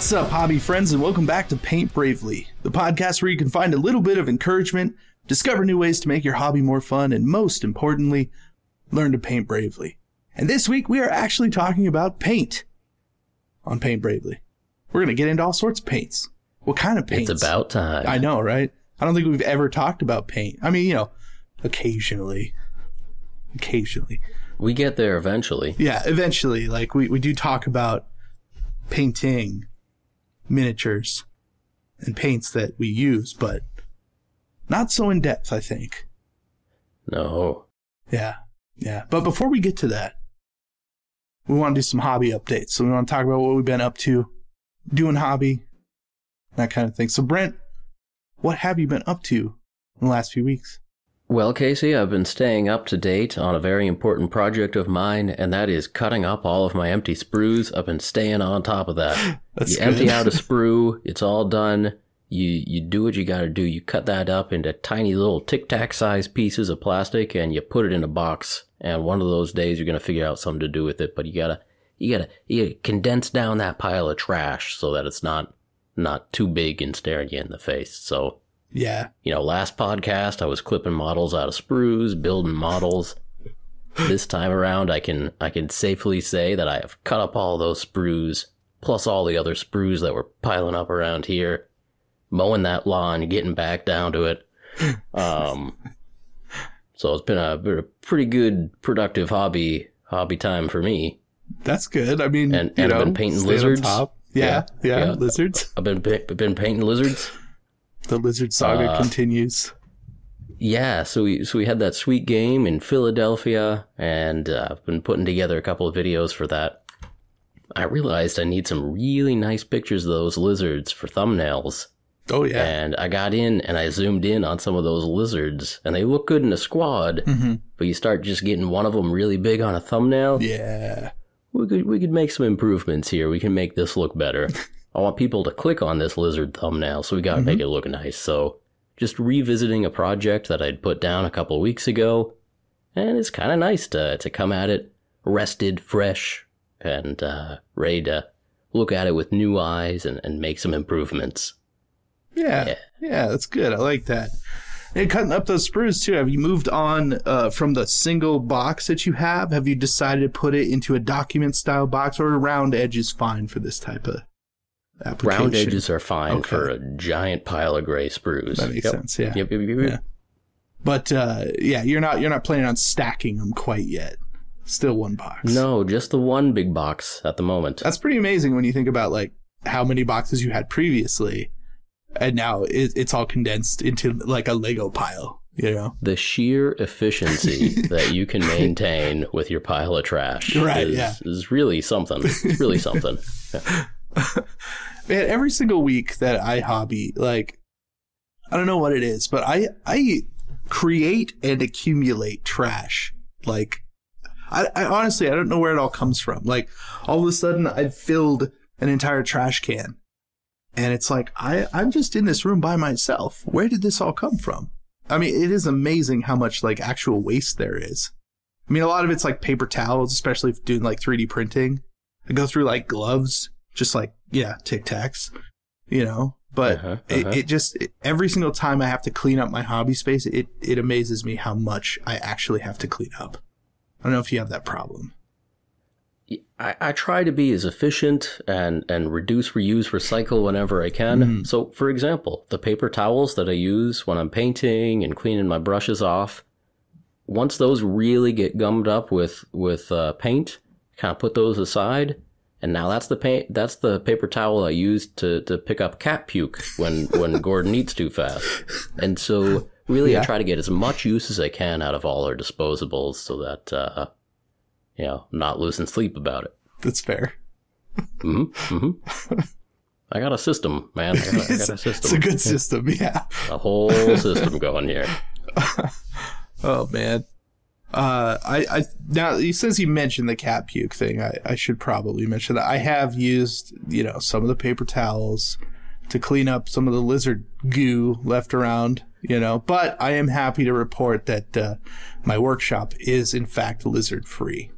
What's up, hobby friends, and welcome back to Paint Bravely, the podcast where you can find a little bit of encouragement, discover new ways to make your hobby more fun, and most importantly, learn to paint bravely. And this week we are actually talking about paint on Paint Bravely. We're going to get into all sorts of paints. What kind of paints? It's about time. I know, right? I don't think we've ever talked about paint. I mean, you know, occasionally. Occasionally. We get there eventually. Yeah, eventually. Like, we, we do talk about painting miniatures and paints that we use, but not so in depth, I think. No. Yeah, yeah. But before we get to that, we want to do some hobby updates. So we want to talk about what we've been up to, doing hobby, that kind of thing. So, Brent, what have you been up to in the last few weeks? Well, Casey, I've been staying up to date on a very important project of mine, and that is cutting up all of my empty sprues. I've been staying on top of that. That's you good. empty out a sprue, it's all done. You you do what you got to do. You cut that up into tiny little tic tac size pieces of plastic, and you put it in a box. And one of those days, you're gonna figure out something to do with it. But you gotta you gotta you gotta condense down that pile of trash so that it's not not too big and staring you in the face. So Yeah. you know, last podcast I was clipping models out of sprues, building models. this time around I can I can safely say that I have cut up all those sprues, plus all the other sprues that were piling up around here, mowing that lawn, getting back down to it. Um so it's been a, been a pretty good productive hobby hobby time for me. That's good. I mean, And- and I've been painting lizards. Yeah, yeah, Yeah, yeah. lizards. I've been been painting lizards. The lizard saga Uh, continues. Yeah, so we so we had that sweet game in Philadelphia, and uh, I've been putting together a couple of videos for that. I realized I need some really nice pictures of those lizards for thumbnails, Oh yeah. and I got in and I zoomed in on some of those lizards, and they look good in a squad. hmm But you start just getting one of them really big on a thumbnail. Yeah. We could we could make some improvements here. We can make this look better. I want people to click on this lizard thumbnail, so we got to make it look nice. So, just revisiting a project that I'd put down a couple of weeks ago, and it's kind of nice to to come at it rested, fresh, and uh, ready to look at it with new eyes and, and make some improvements. Yeah. Yeah. Yeah, that's good. I like that. And cutting up those sprues too. Have you moved on uh, from the single box that you have? Have you decided to put it into a document style box, or a round edge is fine for this type of application? Round edges are fine Okay. for a giant pile of gray sprues. That makes Yep. sense. Yeah. Yep, yep. Yeah. But uh, yeah, you're not you're not planning on stacking them quite yet. Still one box. No, just the one big box at the moment. That's pretty amazing when you think about like how many boxes you had previously, and now it, it's all condensed into like a Lego pile. You know. the sheer efficiency that you can maintain with your pile of trash Right, is, yeah. is really something. It's really something. Man, every single week that I hobby, like, I don't know what it is, but I I create and accumulate trash. Like, I, I honestly I don't know where it all comes from. Like, all of a sudden I've filled an entire trash can, and it's like I I'm just in this room by myself. Where did this all come from? I mean, it is amazing how much like actual waste there is. I mean, a lot of it's like paper towels, especially if doing like 3D printing. I go through like gloves, just like yeah, Tic Tacs, you know. But Uh-huh, it, uh-huh. it just it, every single time I have to clean up my hobby space, it it amazes me how much I actually have to clean up. I don't know if you have that problem. I, I try to be as efficient and, and reduce, reuse, recycle whenever I can. Mhm. So, for example, the paper towels that I use when I'm painting and cleaning my brushes off, once those really get gummed up with with uh, paint, kind of put those aside. And now that's the paint. That's the paper towel I use to, to pick up cat puke when when Gordon eats too fast. And so, really, Yeah. I try to get as much use as I can out of all our disposables, so that uh, you know, I'm not losing sleep about it. That's fair. hmm hmm I got a system, man. I got, I got a It's, it's a good system, yeah. a whole system going here. Oh man. Uh, I, I now since you mentioned the cat puke thing, I, I should probably mention that I have used you know some of the paper towels to clean up some of the lizard goo left around, you know. But I am happy to report that uh, my workshop is in fact lizard free,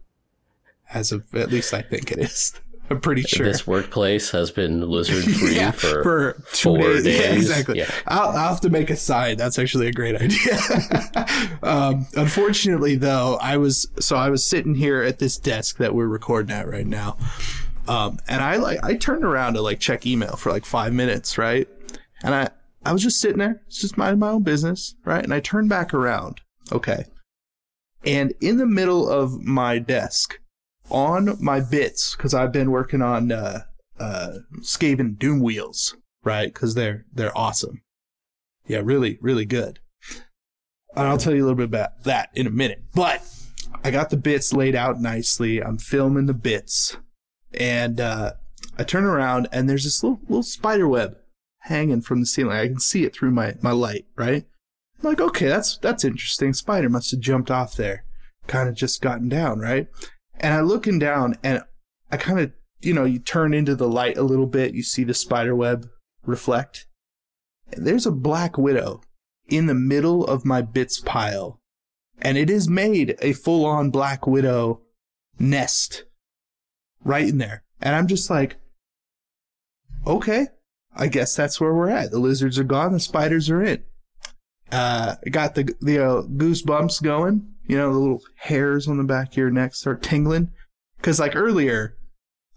as of at least I think it is. I'm pretty sure. This workplace has been lizard free yeah, for, for two four days. Yeah, exactly. Yeah. I'll, I'll have to make a sign. That's actually a great idea. um, unfortunately, though, I was so I was sitting here at this desk that we're recording at right now, um, and I like I turned around to like check email for like five minutes, right? And I I was just sitting there, it's just minding my own business, right? And I turned back around, okay, and in the middle of my desk, on my bits, because I've been working on uh, uh, Skaven Doom wheels, right? Because they're they're awesome. Yeah, really, really good. And I'll tell you a little bit about that in a minute. But I got the bits laid out nicely. I'm filming the bits, and uh, I turn around and there's this little little spider web hanging from the ceiling. I can see it through my my light, right? I'm like, okay, that's that's interesting. Spider must have jumped off there, kind of just gotten down, right? And I looking down and I kind of, you know, you turn into the light a little bit, you see the spider web reflect. And there's a black widow in the middle of my bits pile. And it is made a full on black widow nest right in there. And I'm just like, okay, I guess that's where we're at. The lizards are gone, the spiders are in. Uh, got the the uh, goosebumps going. You know, the little hairs on the back of your neck start tingling. Because like earlier,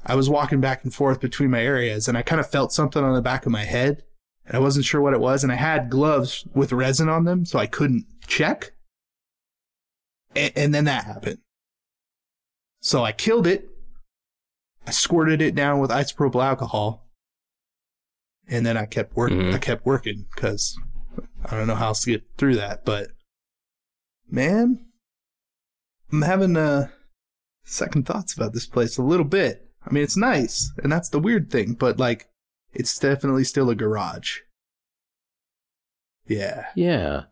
I was walking back and forth between my areas, and I kind of felt something on the back of my head, and I wasn't sure what it was. And I had gloves with resin on them, so I couldn't check. And, and then that happened. So I killed it. I squirted it down with isopropyl alcohol, and then I kept working. Mhm. I kept working because I don't know how else to get through that. But man, I'm having uh, second thoughts about this place a little bit. I mean, it's nice, and that's the weird thing, but like, it's definitely still a garage. Yeah. Yeah.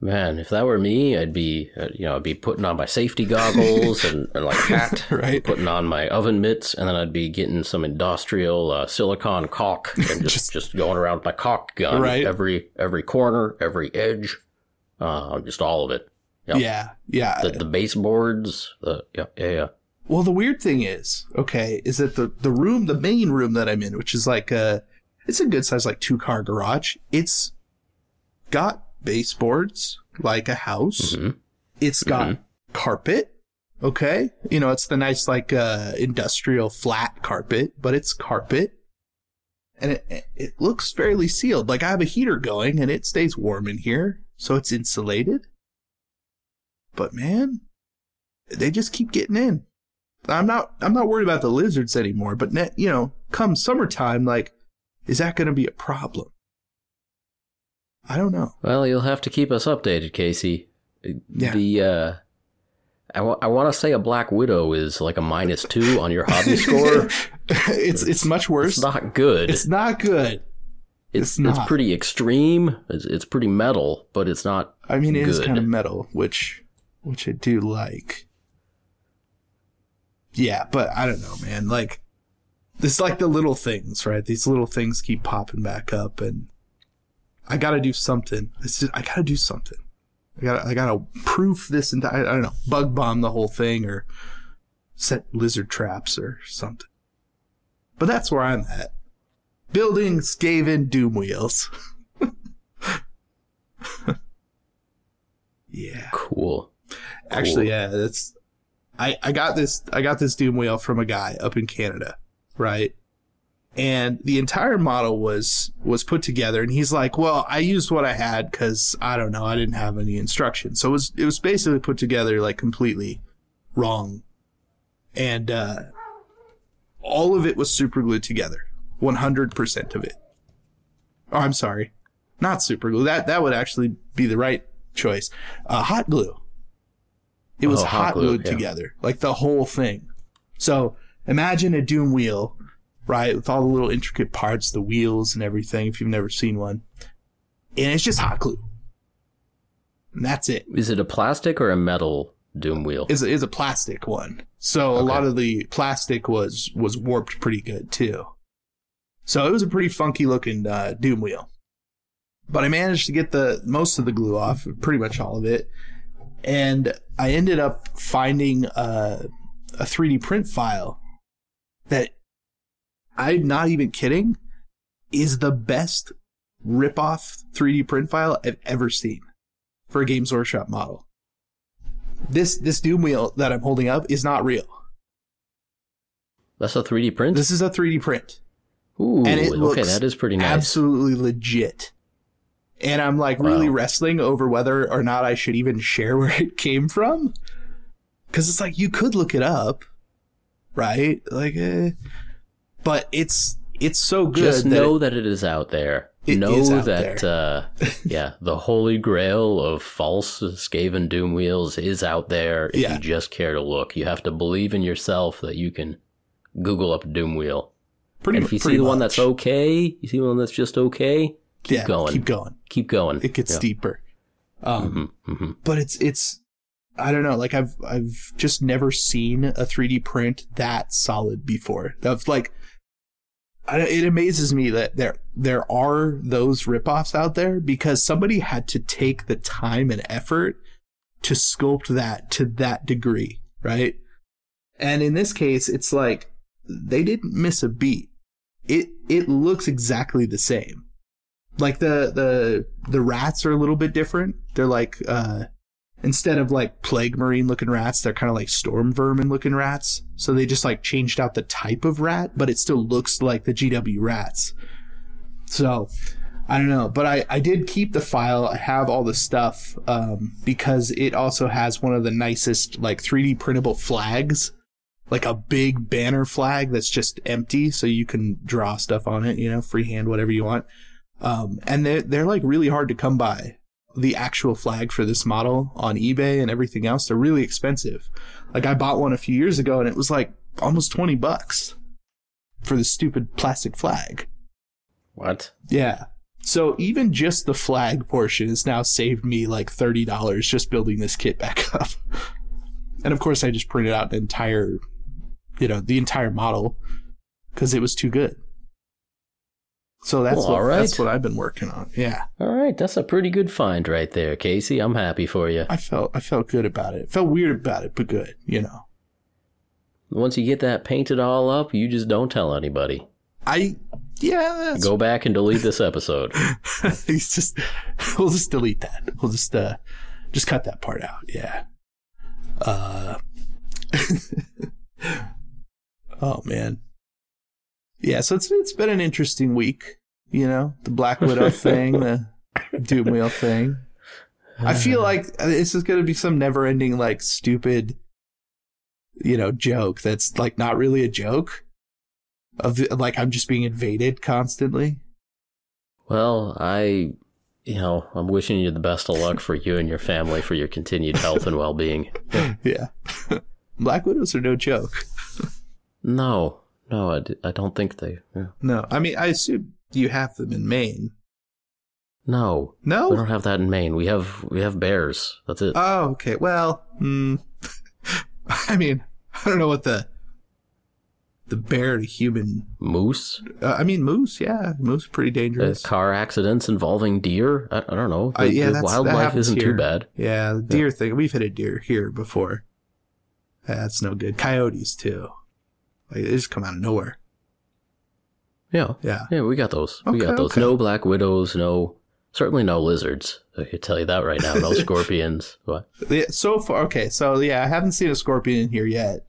Man, if that were me, I'd be, uh, you know, I'd be putting on my safety goggles and, and like hat, Right. putting on my oven mitts, and then I'd be getting some industrial uh, silicon caulk and just, just going around with my caulk gun, Right. every every corner, every edge, uh, just all of it. Yep. Yeah. Yeah. The, the baseboards, the yeah, yeah, yeah. Well, the weird thing is, okay, is that the the room, the main room that I'm in, which is like a, it's a good size, like two car garage. It's got baseboards like a house. Mhm. It's got carpet. Okay, you know, it's the nice like uh, industrial flat carpet, but it's carpet, and it it looks fairly sealed. Like I have a heater going, and it stays warm in here, so it's insulated. But man, they just keep getting in. I'm not I'm not worried about the lizards anymore, but net, you know, come summertime, like, is that going to be a problem? I don't know. Well, you'll have to keep us updated, Casey. Yeah. The uh, I want to say a Black Widow is like a minus two on your hobby score. it's it's much worse. It's not good. It's not good. It's it's not. pretty extreme. It's, it's pretty metal, but it's not. I mean, it is Good. kind of metal, which which I do like. Yeah, but I don't know, man. Like, it's like the little things, right? These little things keep popping back up, and I got to do something. It's just, I got to do something. I got to I got to proof this entire. I don't know, bug bomb the whole thing, or set lizard traps or something. But that's where I'm at. Building Skaven Doom wheels. yeah. Cool. Actually, yeah, that's I I got this I got this Doom wheel from a guy up in Canada, right? And the entire model was was put together, and he's like, "Well, I used what I had because I don't know, I didn't have any instructions, so it was it was basically put together like completely wrong, and uh, all of it was super glued together, one hundred percent of it. Oh, I'm sorry, not super glue. That that would actually be the right choice. Uh, hot glue. It was Oh, hot hot, glue, glued yeah. together, like the whole thing. So imagine a Doom wheel, right, with all the little intricate parts, the wheels and everything. If you've never seen one, and it's just hot glue, and that's it. Is it a plastic or a metal Doom wheel? Is is a plastic one. So a lot of the plastic was was warped pretty good too. So it was a pretty funky looking uh, Doom wheel. But I managed to get the most of the glue off, pretty much all of it, and I ended up finding uh, a 3D print file that I'm not even kidding is the best rip-off 3D print file I've ever seen for a Games Workshop model. This this Doom wheel that I'm holding up is not real. That's a 3D print. This is a 3D print. Ooh, and it okay, looks that is pretty nice. Absolutely legit. And I'm like really wrestling over whether or not I should even share where it came from. Cause it's like you could look it up, right? Like, eh. but it's it's so good. Just that know it- that it is out there. It know is out that, uh, yeah, the holy grail of false Skaven Doom wheels is out there. If Yeah. you just care to look, you have to believe in yourself that you can Google up Doom wheel. pretty, and if you pretty see the one that's okay, you see one that's just okay, keep yeah, going. keep going. keep going. It gets Yeah. deeper. Um, Mhm, mhm. but it's it's I don't know, like I've I've just never seen a 3D print that solid before. That's like I, it amazes me that there there are those ripoffs out there because somebody had to take the time and effort to sculpt that to that degree, right? And in this case, it's like they didn't miss a beat. It it looks exactly the same. Like the the the rats are a little bit different. They're like uh instead of like plague marine looking rats, they're kind of like storm vermin looking rats. So they just like changed out the type of rat, but it still looks like the GW rats. So I don't know, but I, I did keep the file. I have all the stuff um, because it also has one of the nicest like 3D printable flags, like a big banner flag that's just empty, so you can draw stuff on it. You know, freehand, whatever you want. Um, and they're they're like really hard to come by the actual flag for this model on eBay and everything else. They're really expensive. Like I bought one a few years ago and it was like almost 20 bucks for the stupid plastic flag. What? Yeah. So even just the flag portion has now saved me like $30 just building this kit back up. And of course I just printed out the entire, you know, the entire model because it was too good. So that's Well, what, all right. that's what I've been working on. Yeah. All right, that's a pretty good find right there, Casey. I'm happy for you. I felt I felt good about it. Felt weird about it, but good, you know. Once you get that painted all up, you just don't tell anybody. I yeah, Go back and delete this episode. he's just we'll just delete that. We'll just uh just cut that part out. Yeah. Uh Oh man. Yeah, so it's it's been an interesting week, you know, the Black Widow thing, the Doom Wheel thing. I feel uh. like this is going to be some never-ending like stupid you know, joke that's like not really a joke. Of like I'm just being invaded constantly. Well, I, you know, I'm wishing you the best of luck for you and your family for your continued health and well being. Yeah. Black Widows are no joke. No, no, I, d- I don't think they. yeah. No, I mean, I assume you have them in Maine. No, no, we don't have that in Maine. We have we have bears. That's it. Oh, okay. Well, mm, I mean, I don't know what the the bear to human. Moose, Uh, I mean, moose. Yeah, moose pretty uh, dangerous. car accidents involving deer. I, I don't know. Uh, The, yeah, the wildlife isn't here. too bad. Yeah, the deer thing. We've hit a deer here before. That's no good. Coyotes too. Like they just come out of nowhere. Yeah, Yeah. yeah, we got those. we got those. okay. No black widows. No, certainly no lizards. I can tell you that right now. No scorpions. What? Yeah, so far, okay. So yeah, I haven't seen a scorpion in here yet.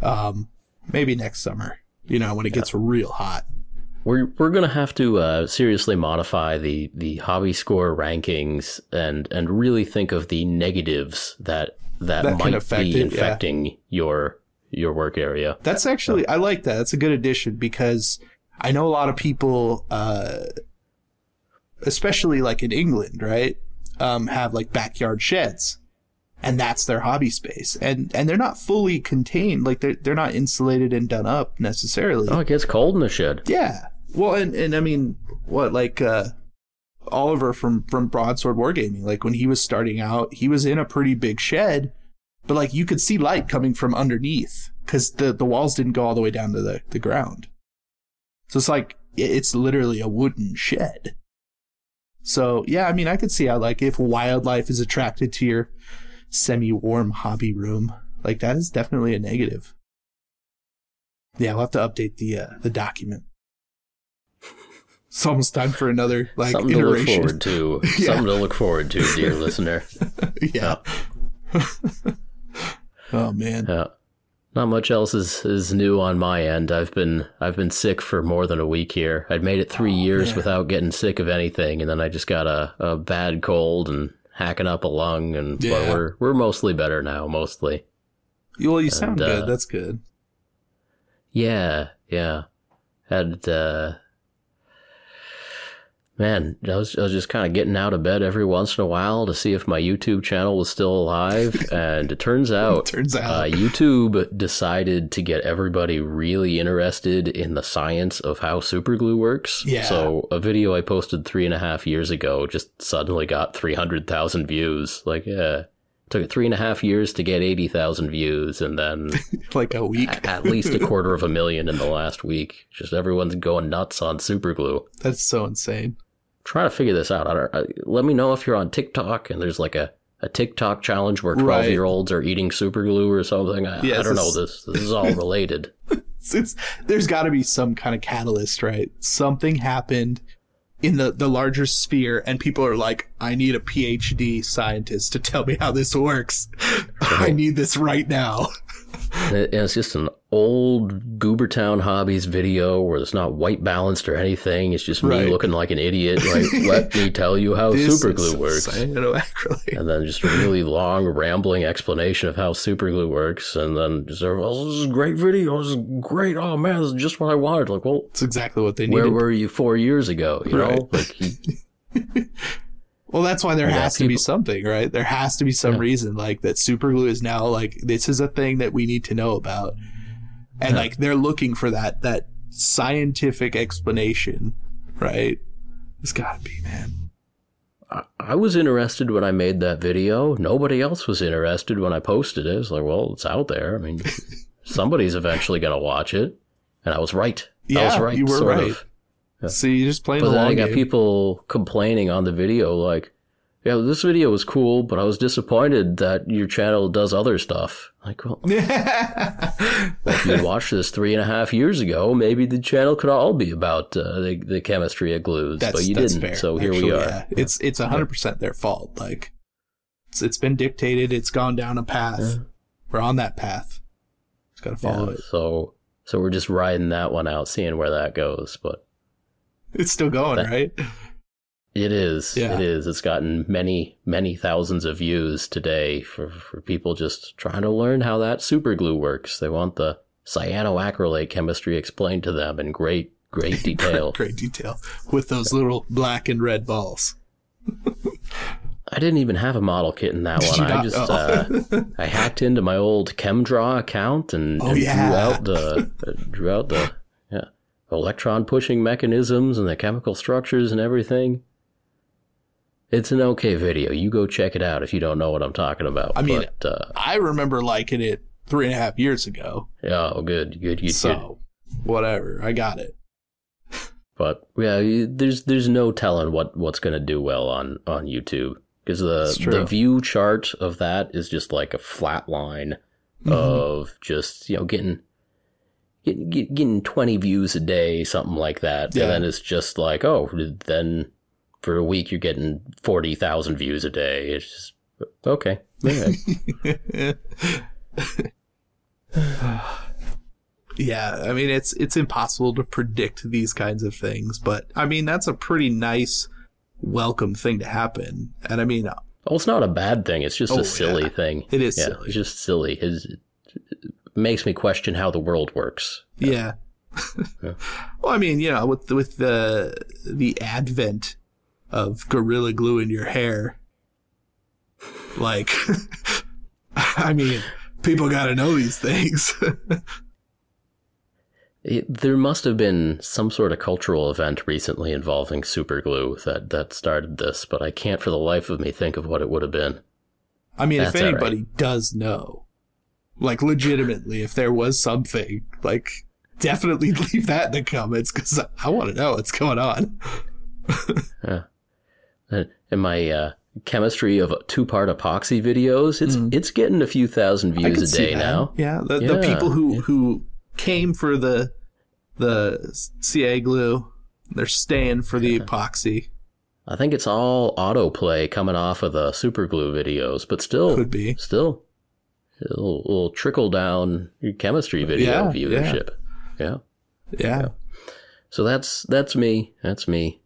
Um, maybe next summer. You know, when it gets real hot. We're we're gonna have to uh, seriously modify the the hobby score rankings and and really think of the negatives that that, That might affect be it, yeah. infecting your your work area. That's actually I like that. That's a good addition because I know a lot of people, uh, especially like in England, right, um, have like backyard sheds, and that's their hobby space, and and they're not fully contained, like they're they're not insulated and done up necessarily. Oh, it gets cold in the shed. Yeah. Well, and and I mean, what like uh Oliver from from Broadsword Wargaming, like when he was starting out, he was in a pretty big shed, but like you could see light coming from underneath because the the walls didn't go all the way down to the the ground. So it's like it's literally a wooden shed. So yeah, I mean, I could see how like if wildlife is attracted to your semi-warm hobby room, like that is definitely a negative. Yeah, we'll have to update the uh, the document. It's almost time for another like Something to look forward to. Yeah. Something to look forward to, dear listener. yeah. Oh man. Yeah. Not much else is, is new on my end. I've been I've been sick for more than a week here. I'd made it three years man. without getting sick of anything, and then I just got a, a bad cold and hacking up a lung, and but Yeah. we're we're mostly better now, mostly. Well, you sound uh, good. That's good. Yeah, yeah. Had uh man, I was I was just kind of getting out of bed every once in a while to see if my YouTube channel was still alive, and it turns out Turns out. uh, YouTube decided to get everybody really interested in the science of how superglue works. Yeah. So a video I posted three and a half years ago just suddenly got three hundred thousand views. Like, yeah. Took it three and a half years to get 80,000 views, and then like a week. a- at least a quarter of a million in the last week. Just everyone's going nuts on superglue. That's so insane. Trying to figure this out. I don't, I, let me know if you're on TikTok and there's like a, a TikTok challenge where 12 Right. year olds are eating super glue or something. I, Yes, I don't know. This this is all related. It's, it's there's got to be some kind of catalyst, right? Something happened in the the larger sphere, and people are like, "I need a PhD scientist to tell me how this works. I need this right now." And it's just an old Goobertown Hobbies video where it's not white balanced or anything. It's just me Right. looking like an idiot. Like, let me tell you how superglue works. cyanoacrylate. and then just a really long rambling explanation of how superglue works and then just oh, this is a great video this is great oh man this is just what i wanted like well It's exactly what they needed. where were you four years ago you know like Well, that's why there Yeah, has to be something, right? There has to be some Yeah. reason like that superglue is now like this is a thing that we need to know about. And Yeah. like they're looking for that that scientific explanation, right? It's got to be, man. I, I was interested when i made that video nobody else was interested when i posted it it's like well it's out there i mean somebody's eventually going to watch it and i was right i was Yeah, right you were sort right. of So you're just playing but the then long I got game. people complaining on the video, like, "Yeah, this video was cool, but I was disappointed that your channel does other stuff." Like, well, if you watched this three and a half years ago, maybe the channel could all be about uh, the, the chemistry of glues, that's but you didn't. fair. So here Actually, we are. yeah. It's it's hundred percent their fault. Like it's, it's been dictated. It's gone down a path. Yeah. We're on that path. Just gotta follow Yeah, it. So, so we're just riding that one out, seeing where that goes. But It's still going, That- right? It is. Yeah. It is. It's gotten many, many thousands of views today for, for people just trying to learn how that super glue works. They want the cyanoacrylate chemistry explained to them in great, great detail. Great detail with those little black and red balls. I didn't even have a model kit in that Did one. I just Oh. uh, I hacked into my old ChemDraw account and, Oh, and yeah. drew out the drew out the electron pushing mechanisms and the chemical structures and everything. It's an okay video. You go check it out if you don't know what I'm talking about. I mean- but, uh, I remember liking it three and a half years ago. yeah, oh, good, good, good, good. so whatever, I got it. But yeah, there's there's no telling what what's gonna do well on on YouTube because the the view chart of that is just like a flat line Mhm. of just you know getting getting get- getting 20 views a day something like that Yeah. and then it's just like oh then for a week you're getting 40,000 views a day it's just okay yeah, I mean it's it's impossible to predict these kinds of things, but I mean that's a pretty nice welcome thing to happen. And I mean uh, well it's not a bad thing it's just Oh, a silly yeah. thing it is yeah silly. it's just silly It's- it makes me question how the world works Yeah. Yeah. well, I mean, you know, with with the the advent of gorilla glue in your hair, like, I mean, people got to know these things. It, there must have been some sort of cultural event recently involving superglue that, that started this, but I can't for the life of me think of what it would have been. I mean, if That's right. anybody does know, like, legitimately, if there was something, like, definitely leave that in the comments because I want to know what's going on. Uh, In my uh, chemistry of two part epoxy videos, it's Mm. it's getting a few thousand views a day now. Yeah, the, the people who yeah. who came for the the CA glue. They're staying for the epoxy. I think it's all autoplay coming off of the super glue videos, but still, Could be. still, it'll, it'll trickle down your chemistry video Yeah, viewership. Yeah. Yeah, So that's that's me. That's me.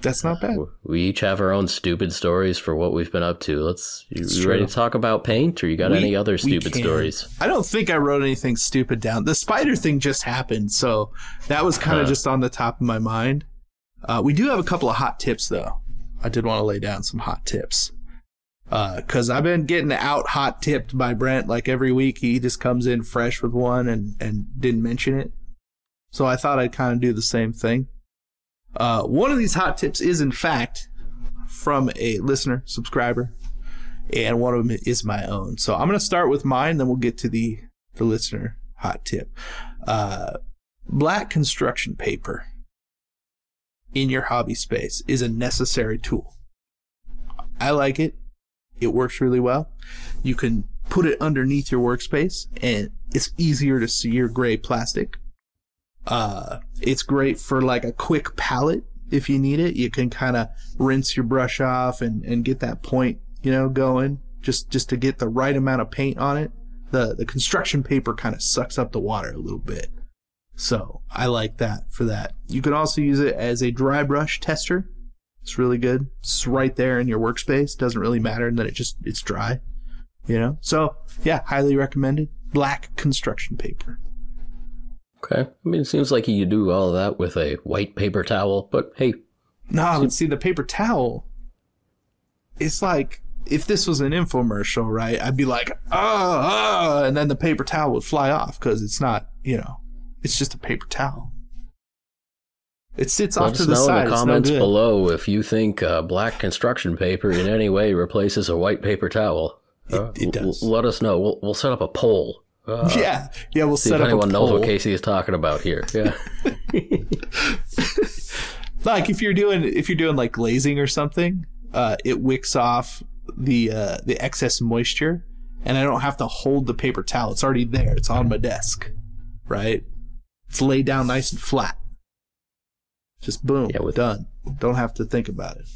that's not bad. We each have our own stupid stories for what we've been up to. Let's. You, you ready to talk about paint, or you got We- any other stupid stories? I don't think I wrote anything stupid down. The spider thing just happened, so that was kind of Huh. just on the top of my mind. Uh, we do have a couple of hot tips, though. I did want to lay down some hot tips. Because I've been getting out hot tipped by Brent like every week. He just comes in fresh with one and, and didn't mention it. So I thought I'd kind of do the same thing. Uh, one of these hot tips is, in fact, from a listener, subscriber, and one of them is my own. So I'm going to start with mine, then we'll get to the the listener hot tip. Uh, black construction paper in your hobby space is a necessary tool. I like it. It works really well. You can put it underneath your workspace, and it's easier to see your gray plastic. Uh, it's great for like a quick palette if you need it. You can kind of rinse your brush off and, and get that point, you know, going just just to get the right amount of paint on it. The the construction paper kind of sucks up the water a little bit. So I like that for that. You can also use it as a dry brush tester. It's really good. It's right there in your workspace. Doesn't really matter that it just it's dry. You know? So yeah, highly recommended. Black construction paper. Okay. I mean, it seems like you do all that with a white paper towel, but hey, No, but see the paper towel. It's like if this was an infomercial, right? I'd be like, ah, ah, and then the paper towel would fly off because it's not, you know, it's just a paper towel. It sits let off to us the know side. in the no comments below if you think uh, black construction paper in any way replaces a white paper towel. Uh, it does. l- let us know. We'll, we'll set up a poll. Uh, yeah, yeah. We'll See set if up anyone a knows what Casey is talking about here. Yeah. like if you're doing if you're doing like glazing or something, uh, it wicks off the uh, the excess moisture, and I don't have to hold the paper towel. It's already there. It's on my desk, right? It's laid down nice and flat. Just boom, Yeah, with- done. Don't have to think about it.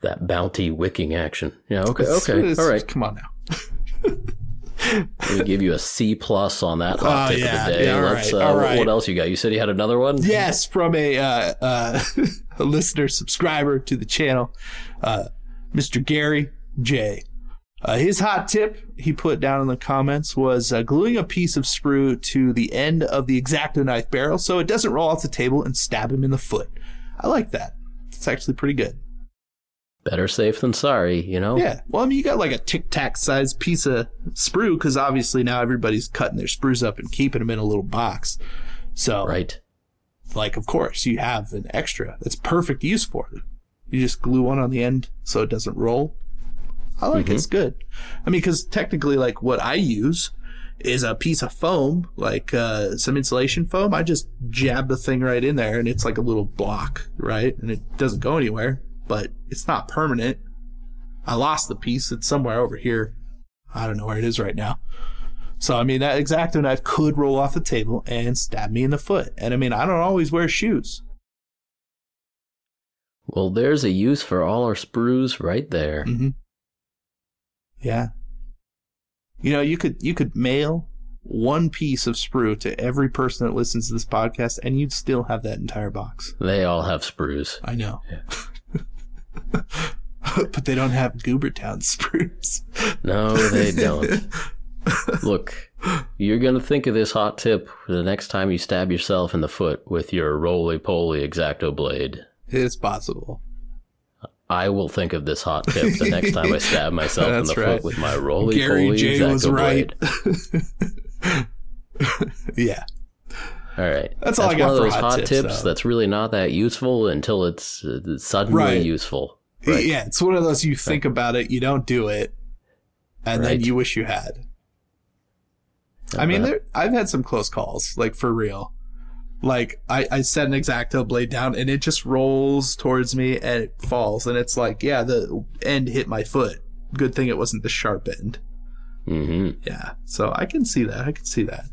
that bounty wicking action. Yeah. Okay. It's- Okay. it's- All right. come on now. Let me give you a C plus on that hot Oh, tip yeah, of the day. yeah, all Let's, right, uh, all right. What else you got? You said you had another one. Yes, from a uh, uh, a listener subscriber to the channel, uh, Mr. Gary J. Uh, his hot tip he put down in the comments was uh, gluing a piece of sprue to the end of the Exacto knife barrel so it doesn't roll off the table and stab him in the foot. I like that. It's actually pretty good. Better safe than sorry. You know. Yeah. Well, I mean, you got like a tic tac sized piece of sprue because obviously now everybody's cutting their sprues up and keeping them in a little box. So, Right. like of course you have an extra that's perfect use for it you just glue one on the end so it doesn't roll i like it. it's good i mean because technically like what i use is a piece of foam like uh, some insulation foam i just jab the thing right in there and it's like a little block right and it doesn't go anywhere but it's not permanent i lost the piece it's somewhere over here i don't know where it is right now so I mean that exacto knife could roll off the table and stab me in the foot. And I mean I don't always wear shoes. Well, there's a use for all our sprues right there. Mm-hmm. Yeah. You know, you could you could mail one piece of sprue to every person that listens to this podcast, and you'd still have that entire box. They all have sprues. I know. but they don't have Goobertown sprues. No, they don't. Look, you're gonna think of this hot tip the next time you stab yourself in the foot with your roly poly exacto blade. It's possible. I will think of this hot tip the next time I stab myself in the right. foot with my roly Gary poly J was right. Yeah. All right, That's all I got one of for those hot hot tips, tips that's really not that useful until it's uh, suddenly Right. useful. Right. Yeah, it's one of those you think about it, you don't do it, and then you wish you had. I mean, there, I've had some close calls, like for real. Like I, I set an exacto blade down and it just rolls towards me and it falls and it's like, yeah, the end hit my foot. Good thing it wasn't the sharp end. hmm Yeah, so I can see that. I can see that.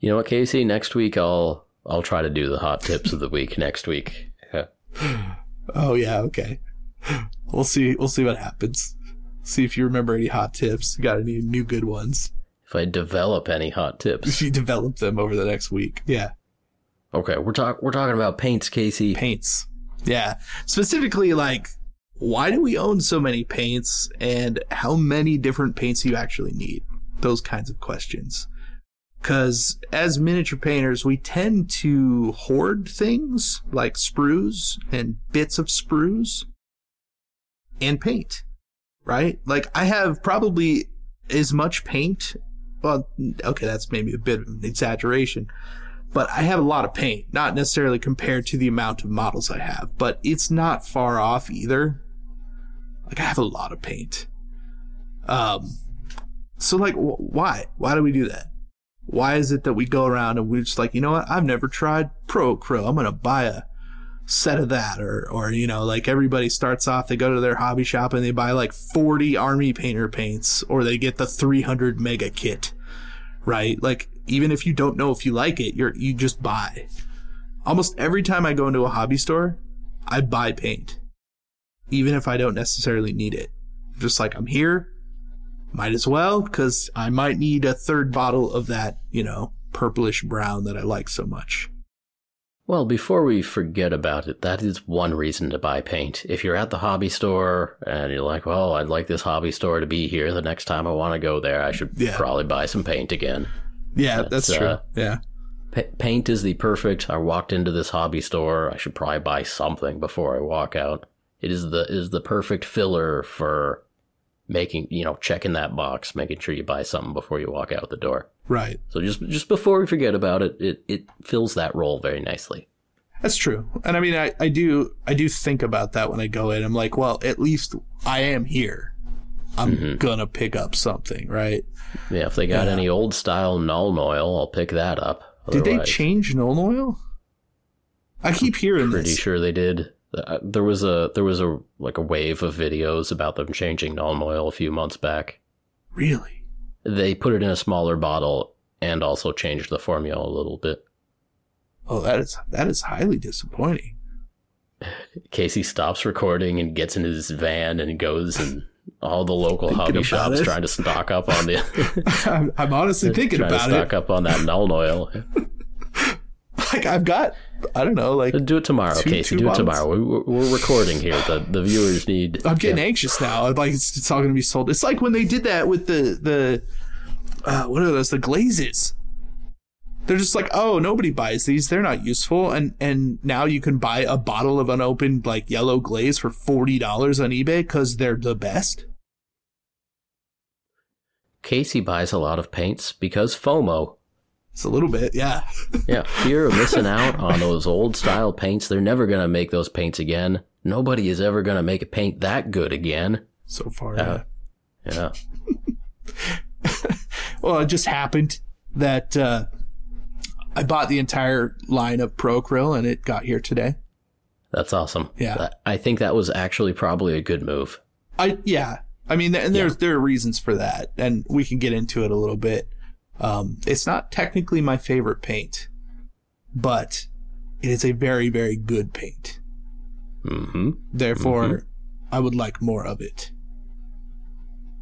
You know what, Casey? Next week I'll I'll try to do the hot tips of the week next week. Yeah. Oh yeah, okay. We'll see. We'll see what happens. See if you remember any hot tips. Got any new good ones? If I develop any hot tips. If you develop them over the next week, yeah. Okay, we're talk we're talking about paints, Casey. Paints, yeah. Specifically, like, why do we own so many paints, and how many different paints do you actually need? Those kinds of questions. Because as miniature painters, we tend to hoard things like sprues and bits of sprues and paint, right? Like, I have probably as much paint. Well, okay, that's maybe a bit of an exaggeration, but I have a lot of paint, not necessarily compared to the amount of models I have, but it's not far off either. Like, I have a lot of paint. Um, so like, wh- why? Why do we do that? Why is it that we go around and we're just like, you know what? I've never tried Pro Acryl. I'm gonna buy a set of that, or or you know, like everybody starts off, they go to their hobby shop and they buy like 40 Army Painter paints, or they get the 300 mega kit, right? Like even if you don't know if you like it, you're you just buy. Almost every time I go into a hobby store, I buy paint, even if I don't necessarily need it. Just like I'm here, might as well, because I might need a third bottle of that, you know, purplish brown that I like so much. Well, before we forget about it, that is one reason to buy paint. If you're at the hobby store and you're like, well, I'd like this hobby store to be here the next time I want to go there, I should Yeah. probably buy some paint again. Yeah, That's, that's, true. uh, yeah. Pa- paint is the perfect. I walked into this hobby store. I should probably buy something before I walk out. It is the is the perfect filler for making you know checking that box, making sure you buy something before you walk out the door. Right. So just just before we forget about it, it it fills that role very nicely. That's true. And I mean, I, I do, I do think about that when I go in. I'm like, well, at least I am here. I'm Mm-hmm. gonna pick up something, right? Yeah, if they got Yeah. any old style null oil, I'll pick that up. Did they change Null Oil? I keep hearing Pretty this. sure they did. There was a there was a like a wave of videos about them changing null oil a few months back. Really? They put it in a smaller bottle and also changed the formula a little bit. Oh, that is that is highly disappointing. Casey stops recording and gets in his van and goes and all the local hobby shops it. trying to stock up on the I'm, I'm honestly thinking trying to about stock it. up on that null oil. Like I've got, I don't know, like Do it tomorrow, Two- Casey. two do it tomorrow. We, we're, we're recording here. The the viewers need. I'm getting anxious now. Like it's, it's all going to be sold. It's like when they did that with the the uh, what are those? The glazes. They're just like, oh, nobody buys these. They're not useful. And and now you can buy a bottle of unopened like yellow glaze for forty dollars on eBay because they're the best. Casey buys a lot of paints because FOMO. It's a little bit, yeah. Yeah, fear of missing out on those old style paints. They're never gonna make those paints again. Nobody is ever gonna make a paint that good again. So far, Uh, yeah. Yeah. Well, it just happened that uh, I bought the entire line of Pro Acryl and it got here today. That's awesome. Yeah. I think that was actually probably a good move. I yeah. I mean, and there's there are reasons for that, and we can get into it a little bit. Um, it's not technically my favorite paint, but it is a very very good paint. hmm Therefore, I would like more of it.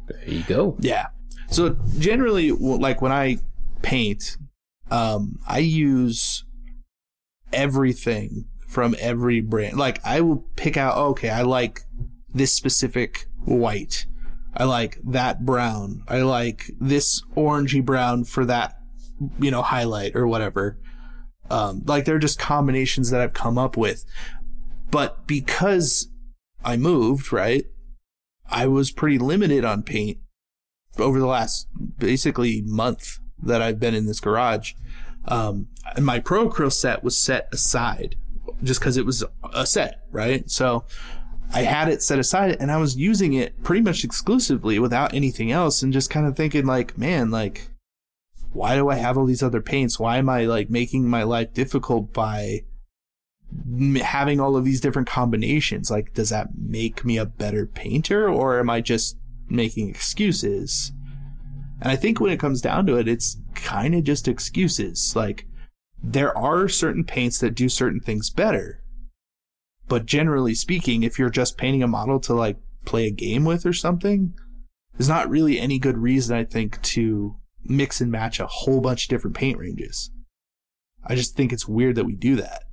There you go. Yeah. So generally, like when I paint, um, I use everything from every brand. Like I will pick out, okay, I like this specific white. I like that brown. I like this orangey brown for that, you know, highlight or whatever. Um, like they're just combinations that I've come up with. But because I moved, right? I was pretty limited on paint over the last basically month that I've been in this garage. Um, and my Pro Acryl set was set aside just because it was a set, right? So I had it set aside and I was using it pretty much exclusively without anything else and just kind of thinking like, man, like, why do I have all these other paints? Why am I like making my life difficult by having all of these different combinations? Like, does that make me a better painter or am I just making excuses? And I think when it comes down to it, it's kind of just excuses. Like, there are certain paints that do certain things better. But generally speaking, if you're just painting a model to like play a game with or something, there's not really any good reason, I think, to mix and match a whole bunch of different paint ranges. I just think it's weird that we do that.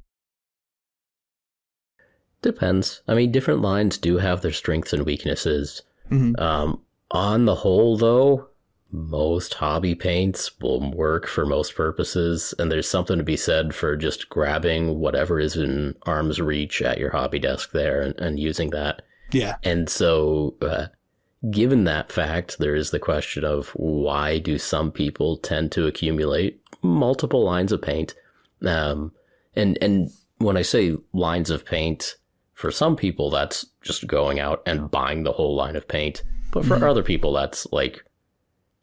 Depends. I mean, different lines do have their strengths and weaknesses. Mhm. Um, on the whole, though, most hobby paints will work for most purposes, and there's something to be said for just grabbing whatever is in arm's reach at your hobby desk there and, and using that. Yeah. And so, uh, given that fact, there is the question of why do some people tend to accumulate multiple lines of paint? Um, and and when I say lines of paint, for some people that's just going out and buying the whole line of paint, but for Mhm. other people that's like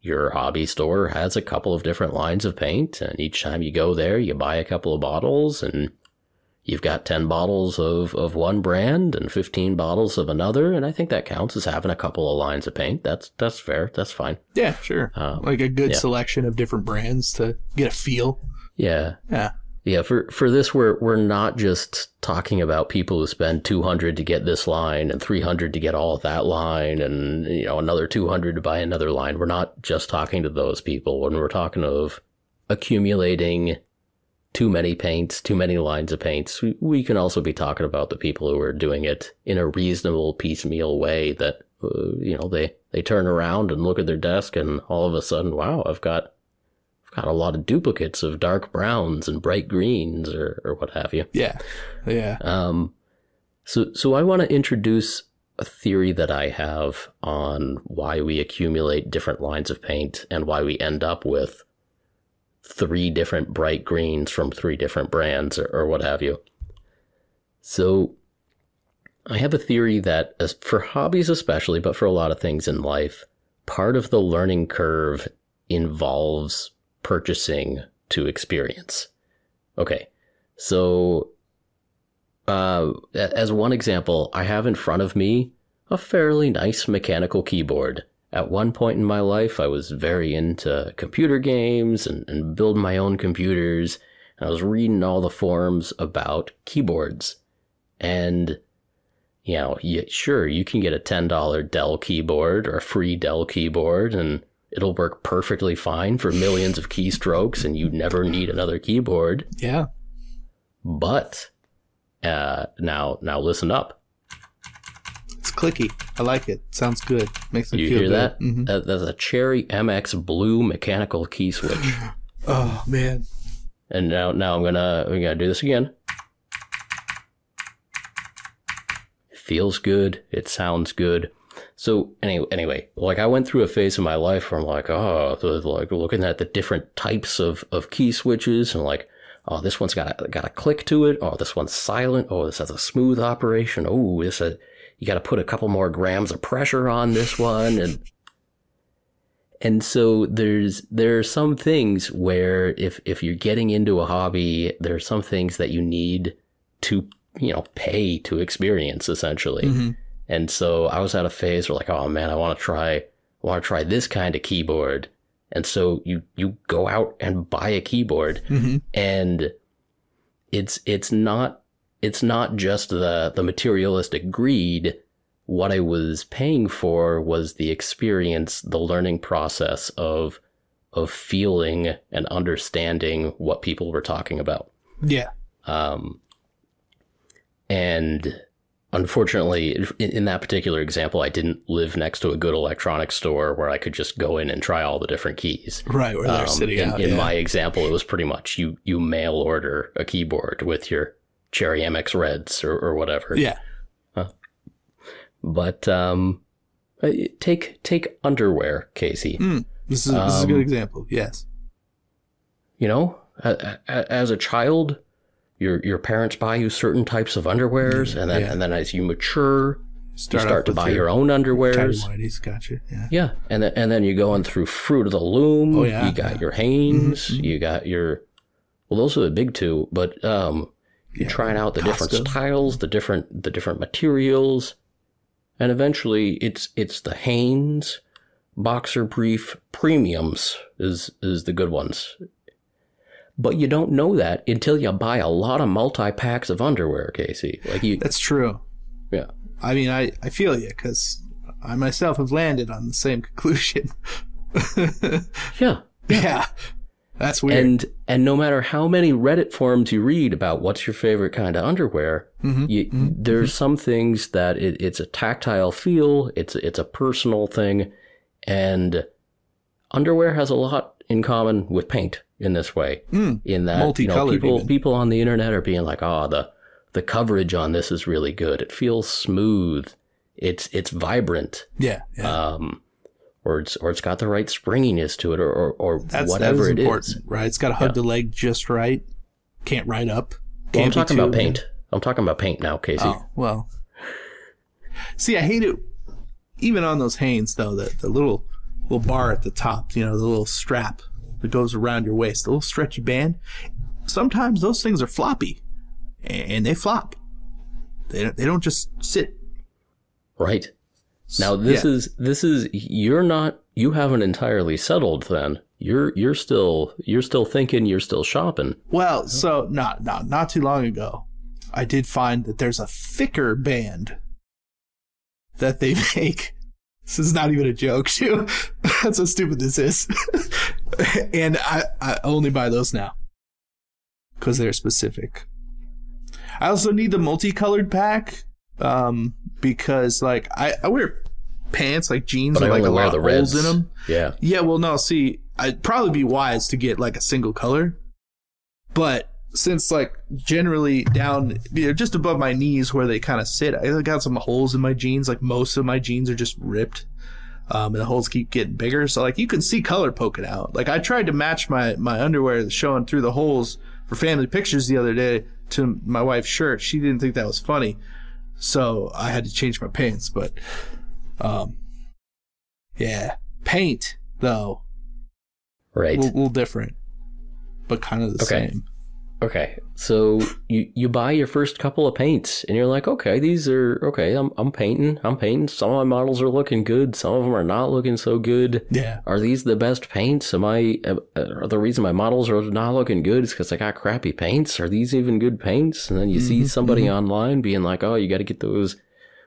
your hobby store has a couple of different lines of paint, and each time you go there, you buy a couple of bottles and you've got 10 bottles of, of one brand and 15 bottles of another and i think that counts as having a couple of lines of paint that's that's fair that's fine Yeah, sure. Um, like a good yeah. selection of different brands to get a feel. yeah Yeah. Yeah for for this we're we're not just talking about people who spend 200 to get this line and 300 to get all of that line and you know another 200 to buy another line we're not just talking to those people when we're talking of accumulating too many paints, too many lines of paints. We, we can also be talking about the people who are doing it in a reasonable piecemeal way that, uh, you know, they, they turn around and look at their desk and all of a sudden, wow, I've got, got a lot of duplicates of dark browns and bright greens or, or what have you. Yeah. Yeah. Um, so, so I want to introduce a theory that I have on why we accumulate different lines of paint and why we end up with three different bright greens from three different brands or, or what have you. So, I have a theory that, as for hobbies especially, but for a lot of things in life, part of the learning curve involves purchasing to experience. Okay, so uh, as one example, I have in front of me a fairly nice mechanical keyboard. At one point in my life, I was very into computer games and, and building my own computers. And I was reading all the forums about keyboards. And, you know, you, sure, you can get a $10 Dell keyboard or a free Dell keyboard, and it'll work perfectly fine for millions of keystrokes, and you never need another keyboard. Yeah. But uh, now, now listen up. It's clicky. I like it. Sounds good. Makes me You feel hear good. that? Mhm. that? That's a Cherry MX Blue mechanical key switch. Oh man. and now, now I'm gonna I'm gonna do this again. It feels good. It sounds good. So anyway, anyway, like I went through a phase in my life where I'm like, oh, like looking at the different types of, of key switches and like, oh, this one's got a, got a click to it. Oh, this one's silent. Oh, this has a smooth operation. Oh, this a, you got to put a couple more grams of pressure on this one and and so there's there are some things where if if you're getting into a hobby there are some things that you need to you know pay to experience essentially Mhm. And so I was at a phase where like, oh man, I want to try, I want to try this kind of keyboard. And so you, you go out and buy a keyboard Mhm. and it's, it's not, it's not just the, the materialistic greed. What I was paying for was the experience, the learning process of, of feeling and understanding what people were talking about. Yeah. Um, and unfortunately, in, in that particular example, I didn't live next to a good electronics store where I could just go in and try all the different keys. Right. Where they're Um, sitting in out. in yeah. my example, it was pretty much you you mail order a keyboard with your Cherry MX Reds or, or whatever. yeah. But um, uh, take take underwear, Casey. Mm. This is this is a good Um, example. Yes. You know, as a child, your your parents buy you certain types of underwears, and then Yeah. and then as you mature, you Start, start to buy your own underwears. Whities. Gotcha. Yeah. Yeah, and then and then you're going through Fruit of the Loom. Oh, yeah, you got yeah. your Hanes. Mhm, mhm. You got your well, those are the big two. But um, you're Yeah, trying out the different styles, the different the different materials, and eventually it's it's the Hanes boxer brief premiums is is the good ones. But you don't know that until you buy a lot of multi packs of underwear, Casey. Like you, That's true. yeah. I mean, I, I feel you because I myself have landed on the same conclusion. Yeah. yeah. That's weird. And and no matter how many Reddit forums you read about what's your favorite kind of underwear, mm-hmm, you, mm-hmm, mm-hmm. there's some things that it, it's a tactile feel, it's it's a personal thing, and underwear has a lot in common with paint in this way. In that you know people even. people on the internet are being like, oh the the coverage on this is really good. It feels smooth. It's it's vibrant. yeah. Yeah. Um, or it's or it's got the right springiness to it, or or, or That's whatever that it is is. right? It's got to hug the leg just right. Can't ride up. Well, I'm Can't talking about paint. I'm talking about paint now, Casey. Oh well. See, I hate it. Even on those Hanes, though, the the little little bar at the top, you know, the little strap that goes around your waist, the little stretchy band. Sometimes those things are floppy, and they flop. They don't, they don't just sit. Right. Now this Yeah. is this is you're not you haven't entirely settled then. You're you're still you're still thinking, you're still shopping. Well, so not not not too long ago, I did find that there's a thicker band that they make. This is not even a joke, too. That's how stupid this is. and I, I only buy those now because they're specific. I also need the multicolored pack um, because, like, I, I wear pants like jeans But with like a lot the of holes in them. Yeah. Yeah, well, no, see, I'd probably be wise to get like a single color, but since like generally down, you know, just above my knees where they kind of sit, I got some holes in my jeans. Like most of my jeans are just ripped, um, and the holes keep getting bigger. So like you can see color poking out. Like I tried to match my my underwear showing through the holes for family pictures the other day to my wife's shirt. She didn't think that was funny, so I had to change my pants. But, um, yeah, paint though Right. a little, little different, but kind of the Okay. same. Okay, so you you buy your first couple of paints, and you're like, okay, these are okay. I'm I'm painting. I'm painting. Some of my models are looking good. Some of them are not looking so good. Yeah, Are these the best paints? Am I? uh, Are the reason my models are not looking good is because I got crappy paints? Are these even good paints? And then you see somebody online being like, oh, you got to get those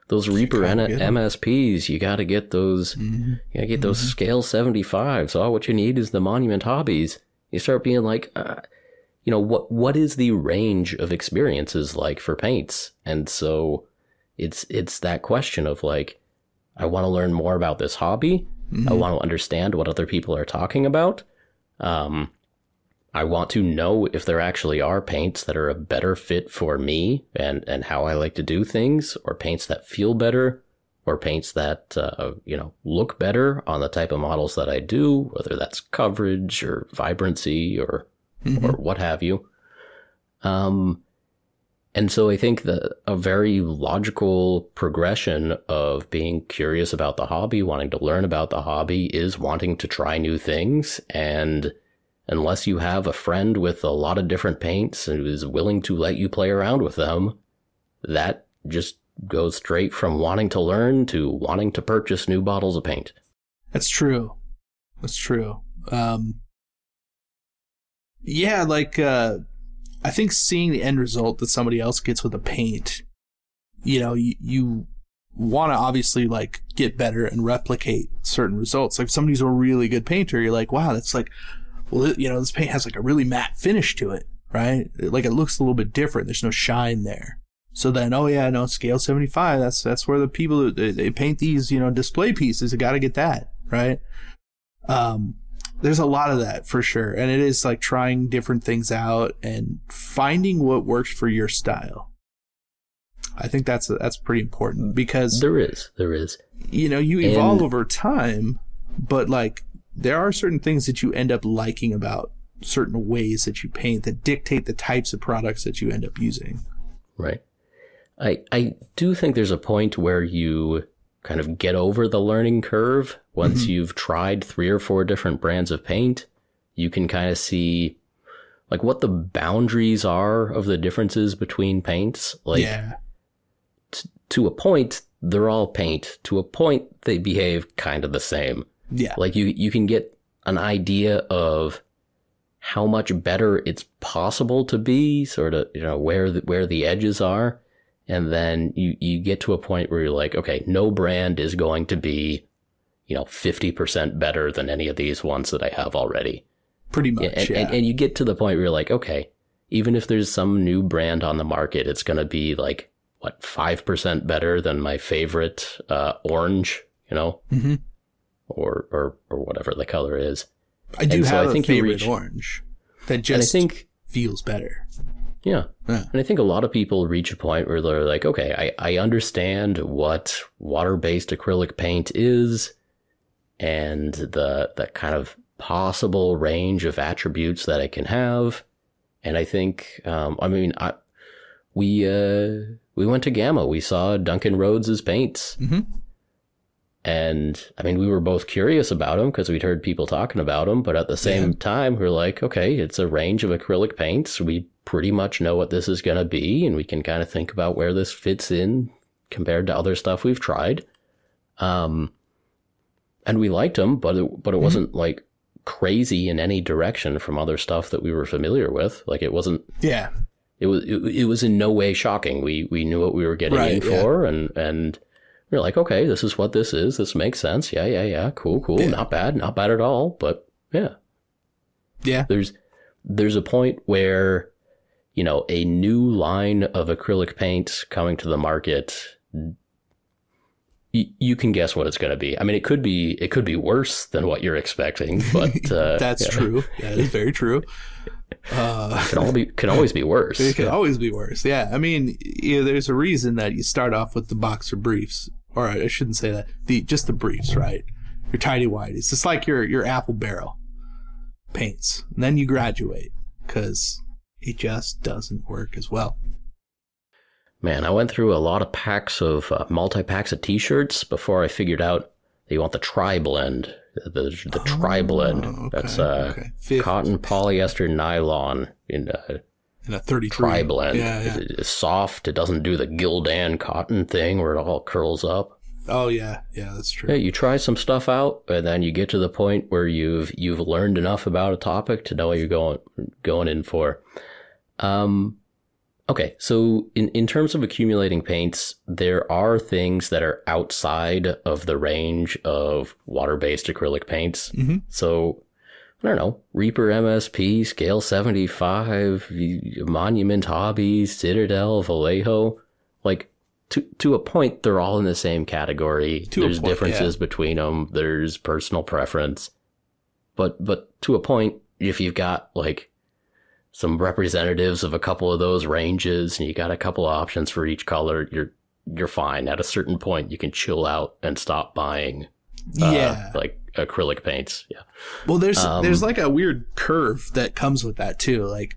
those Reaper N- gotta get 'em. MSPs. You got to get those. You got to get those scale 75s. All what you need is the Monument Hobbies. You start being like, uh, you know, what what is the range of experiences like for paints? And so it's it's that question of like, I want to learn more about this hobby. I want to understand what other people are talking about. Um, I want to know if there actually are paints that are a better fit for me and, and how I like to do things, or paints that feel better, or paints that, uh, you know, look better on the type of models that I do, whether that's coverage or vibrancy or, or what have you. Um, and so I think that a very logical progression of being curious about the hobby, wanting to learn about the hobby, is wanting to try new things. And unless you have a friend with a lot of different paints and is willing to let you play around with them, that just goes straight from wanting to learn to wanting to purchase new bottles of paint. that's true. That's true. Um, yeah, like uh, I think seeing the end result that somebody else gets with a paint, you know, you, you want to obviously like get better and replicate certain results. Like if somebody's a really good painter, you're like, wow, that's like, well, you know, this paint has like a really matte finish to it, right? Like it looks a little bit different. There's no shine there. So then, oh yeah, no, scale 75. That's that's where the people they, they paint these, you know, display pieces. Got to get that right. Um, there's a lot of that for sure, and it is like trying different things out and finding what works for your style. I think that's that's pretty important because There is, there is. you know you evolve And- over time, but like there are certain things that you end up liking about certain ways that you paint that dictate the types of products that you end up using. Right. I I do think there's a point where you kind of get over the learning curve once mm-hmm. you've tried three or four different brands of paint. You can kind of see like what the boundaries are of the differences between paints. Like yeah, to a point, they're all paint. To a point, they behave kind of the same. Yeah. Like you you can get an idea of how much better it's possible to be, sort of, you know, where the, where the edges are, and then you you get to a point where you're like, okay, no brand is going to be, you know, 50% better than any of these ones that I have already. Pretty much. and, yeah. and, and you get to the point where you're like, okay, even if there's some new brand on the market, it's going to be like what five percent better than my favorite uh, orange, you know, Mhm. or or or whatever the color is. I do and so have I think a favorite reach- orange that and I just think, feels better. Yeah, Yeah. and I think a lot of people reach a point where they're like, okay, I I understand what water-based acrylic paint is, and the the kind of possible range of attributes that it can have. And I think, um, I mean, I, we uh, we went to Gamma. We saw Duncan Rhodes's paints, Mhm. And I mean, we were both curious about them because we'd heard people talking about them. But at the same Yeah. time, we are like, okay, it's a range of acrylic paints. We pretty much know what this is going to be, and we can kind of think about where this fits in compared to other stuff we've tried. Um, and we liked them, but it, but it wasn't like crazy in any direction from other stuff that we were familiar with. Like it wasn't Yeah. it was it, it was in no way shocking. We we knew what we were getting Right, in yeah. for, and and are like, okay, this is what this is. This makes sense. Yeah, yeah, yeah. Cool, cool. Yeah. Not bad, not bad at all. But yeah, Yeah. there's there's a point where you know a new line of acrylic paint coming to the market. y- You can guess what it's going to be. I mean, it could be it could be worse than what you're expecting, but uh, That's yeah, true. That is very true. Uh, Can all be can always be worse. it could always be worse. Yeah. I mean, yeah, there's a reason that you start off with the boxer briefs, or I shouldn't say that. The just the briefs, right? Your tidy white. It's just like your your apple barrel paints, and then you graduate because it just doesn't work as well. Man, I went through a lot of packs of uh, multi packs of T-shirts before I figured out that you want the tri blend. The the tri blend. Oh, That's uh, okay. Cotton polyester nylon in uh, and a thirty tri blend. Yeah, yeah. It's soft. It doesn't do the Gildan cotton thing where it all curls up. Oh yeah, yeah, that's true. Yeah, you try some stuff out, and then you get to the point where you've you've learned enough about a topic to know what you're going going in for. Um, okay, so in in terms of accumulating paints, there are things that are outside of the range of water based acrylic paints. Mhm. So I don't know, Reaper MSP, Scale 75, Monument Hobbies, Citadel, Vallejo, like to to a point, they're all in the same category. To There's point, differences between them. There's personal preference, but but to a point, if you've got like some representatives of a couple of those ranges, and you got a couple of options for each color, you're you're fine. At a certain point, you can chill out and stop buying, uh, yeah. like acrylic paints. Yeah, Well, there's Um, there's like a weird curve that comes with that too. Like,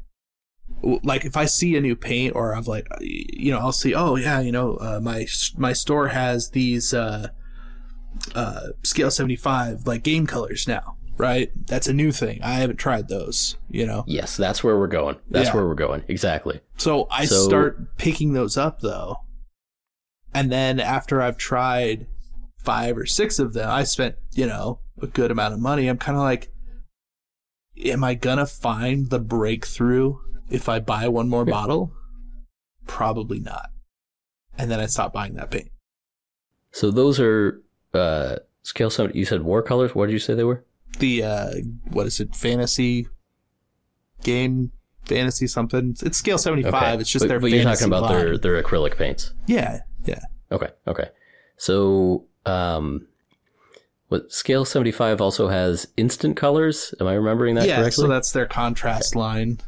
like if I see a new paint, or I've like, you know, I'll see, oh yeah, you know, uh, my my store has these uh, uh, scale seventy five like game colors now, right? That's a new thing. I haven't tried those, you know. yes, that's where we're going. That's Yeah. where we're going. Exactly. So I So- start picking those up though. And then after I've tried five or six of them, I spent, you know, a good amount of money. I'm kind of like, am I going to find the breakthrough if I buy one more bottle? Probably not. And then I stopped buying that paint. So those are uh, scale seven. You said war colors. What did you say they were? The, uh, what is it? Fantasy game, fantasy something. It's scale 75. It's just but, their but you're talking about their their acrylic paints. Yeah. Yeah. Okay. Okay. So um, what scale seventy five also has instant colors. Am I remembering that yeah. correctly? So that's their contrast line.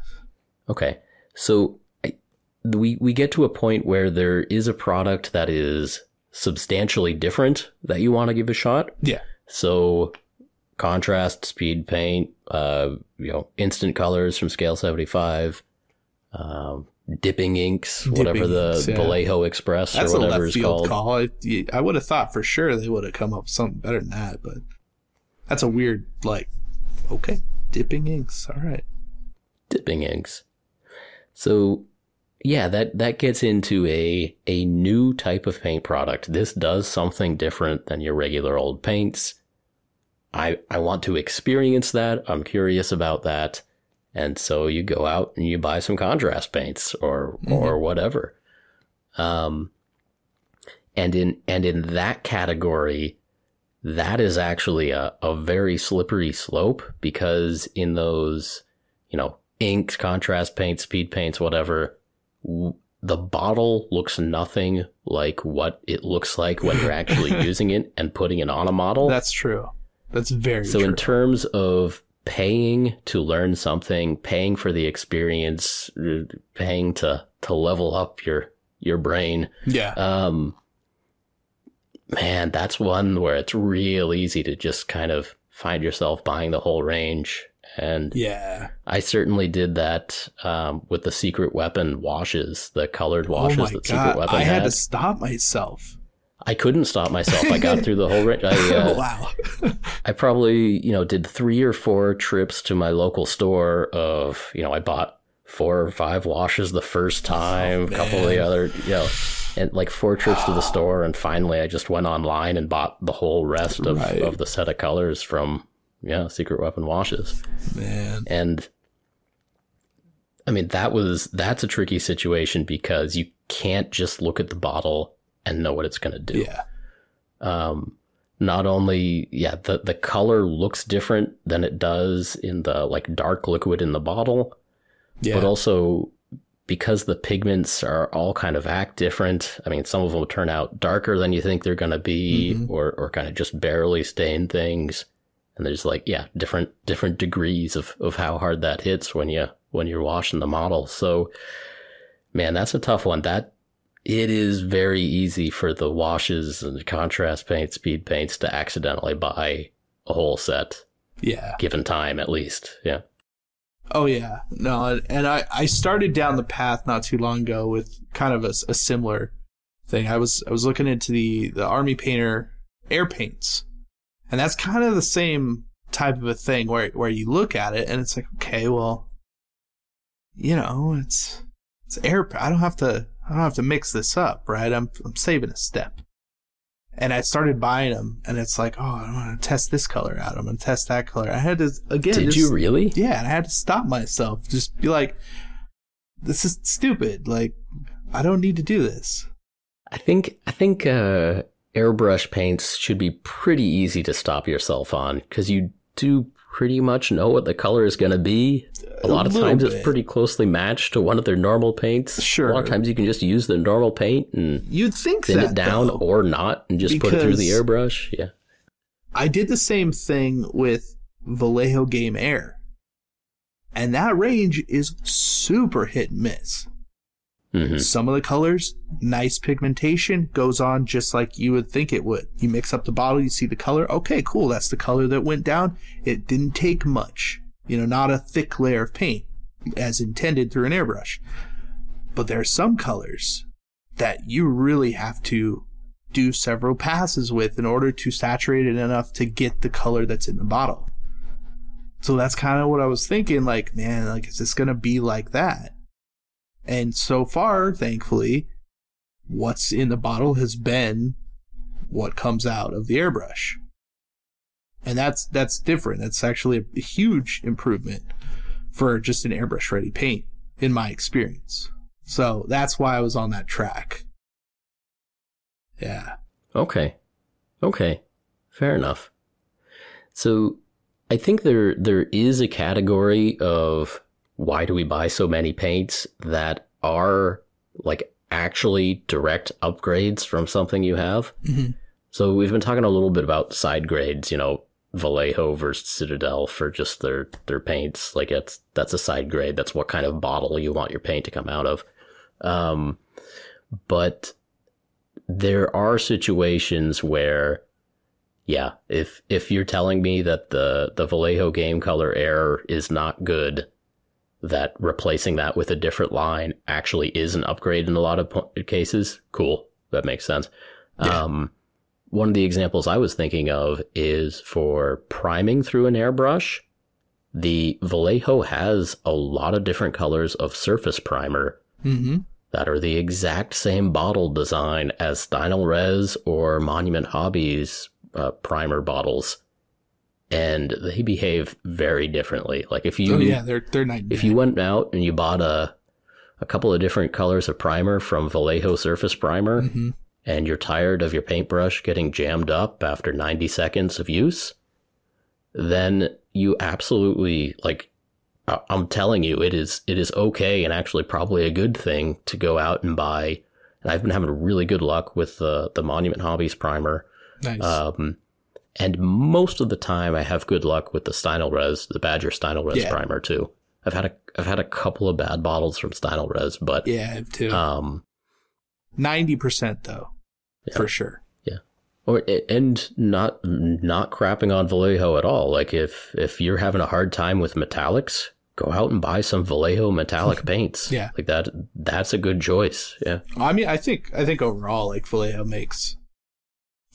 Okay. So I, we we get to a point where there is a product that is substantially different that you want to give a shot. Yeah. So contrast, speed paint, uh, you know, instant colors from scale 75, um, dipping inks, whatever the inks, yeah. Vallejo Express That's or whatever left it's called. call. I, I would have thought for sure they would have come up with something better than that, but that's a weird like. Okay, dipping inks. All right. dipping inks. So yeah, that that gets into a a new type of paint product. This does something different than your regular old paints. I, I want to experience that. I'm curious about that. And so you go out and you buy some contrast paints or, Mm-hmm. or whatever. Um, and in, and in that category, that is actually a, a very slippery slope because in those, you know, inks, contrast paints, speed paints, whatever, w- the bottle looks nothing like what it looks like when you're actually using it and putting it on a model. That's true. That's very so true. in terms of paying to learn something, paying for the experience, paying to to level up your your brain, yeah. um man, that's one where it's real easy to just kind of find yourself buying the whole range and yeah. I certainly did that um, with the secret weapon washes, the colored Oh washes my that god. secret weapon I had had. to stop myself. I couldn't stop myself. I got through the whole range. I, uh, wow. I probably, you know, did three or four trips to my local store of, you know, I bought four or five washes the first time, a couple of the other, you know, and like four trips to the store. And finally I just went online and bought the whole rest of, Right. of the set of colors from, yeah, Secret Weapon washes. Man. And I mean, that was, that's a tricky situation because you can't just look at the bottle and know what it's going to do Yeah. um, not only yeah the the color looks different than it does in the like dark liquid in the bottle Yeah. but also because the pigments are all kind of act different i mean some of them turn out darker than you think they're going to be Mhm. or or kind of just barely stain things and there's like yeah different different degrees of of how hard that hits when you when you're washing the model so man that's a tough one that it is very easy for the washes and the contrast paints, speed paints to accidentally buy a whole set, yeah. given time at least. Yeah. Oh yeah, no, and- and I I started down the path not too long ago with kind of a similar thing. I was I was looking into the the army painter air paints, and that's kind of the same type of a thing where where you look at it and it's like okay, well, you know, it's it's air. I don't have to I don't have to mix this up, right? I'm I'm saving a step. And I started buying them, and it's like, oh, I want to test this color out. I'm going to test that color. I had to again. Did just- you really? yeah, and I had to stop myself. Just be like, this is stupid. Like, I don't need to do this. I think I think uh, airbrush paints should be pretty easy to stop yourself on because you do pretty much know what the color is going to be. A lot of times bit. it's pretty closely matched to one of their normal paints. Sure. A lot of times you can just use the normal paint and You'd think thin that it down though. or not and just put it through the airbrush. Yeah. I did the same thing with Vallejo Game Air, and that range is super hit and miss. Hmm Some of the colors, nice pigmentation, goes on just like you would think it would. You mix up the bottle, you see the color. Okay, cool. That's the color that went down. It didn't take much. You know, not a thick layer of paint as intended through an airbrush. But there are some colors that you really have to do several passes with in order to saturate it enough to get the color that's in the bottle. So that's kind of what I was thinking. Like, man, like, is this going to be like that? And so far, thankfully, what's in the bottle has been what comes out of the airbrush. And that's that's different. That's actually a huge improvement for just an airbrush ready paint in my experience. So that's why I was on that track. Yeah. Okay. Okay. Fair enough. So I think there there is a category of why do we buy so many paints that are like actually direct upgrades from something you have. Mhm. So we've been talking a little bit about side grades, you know, Vallejo versus Citadel for just their their paints. Like it's that's a side grade. That's what kind of bottle you want your paint to come out of. Um, but there are situations where, yeah, if if you're telling me that the the Vallejo game color air is not good, that replacing that with a different line actually is an upgrade in a lot of po- cases. Cool, that makes sense. Yeah. Um, one of the examples I was thinking of is for priming through an airbrush. The Vallejo has a lot of different colors of surface primer Mm-hmm. that are the exact same bottle design as Stynylrez or Monument Hobbies uh, primer bottles. And they behave very differently. Like if you oh yeah, they're they're night. if you went out and you bought a a couple of different colors of primer from Vallejo Surface Primer Mhm. and you're tired of your paintbrush getting jammed up after 90 seconds of use, then you absolutely like I'm telling you it is it is okay and actually probably a good thing to go out and buy and I've been having really good luck with the the Monument Hobbies primer. nice. Um, and most of the time, I have good luck with the Stynylrez, the Badger Stynylrez Yeah. primer too. I've had a I've had a couple of bad bottles from Stynylrez, but yeah, too. um, Ninety percent though, Yeah. for sure. Yeah, or and not not crapping on Vallejo at all. Like if if you're having a hard time with metallics, go out and buy some Vallejo metallic paints. Yeah. like that. That's a good choice. Yeah, I mean, I think I think overall, like Vallejo makes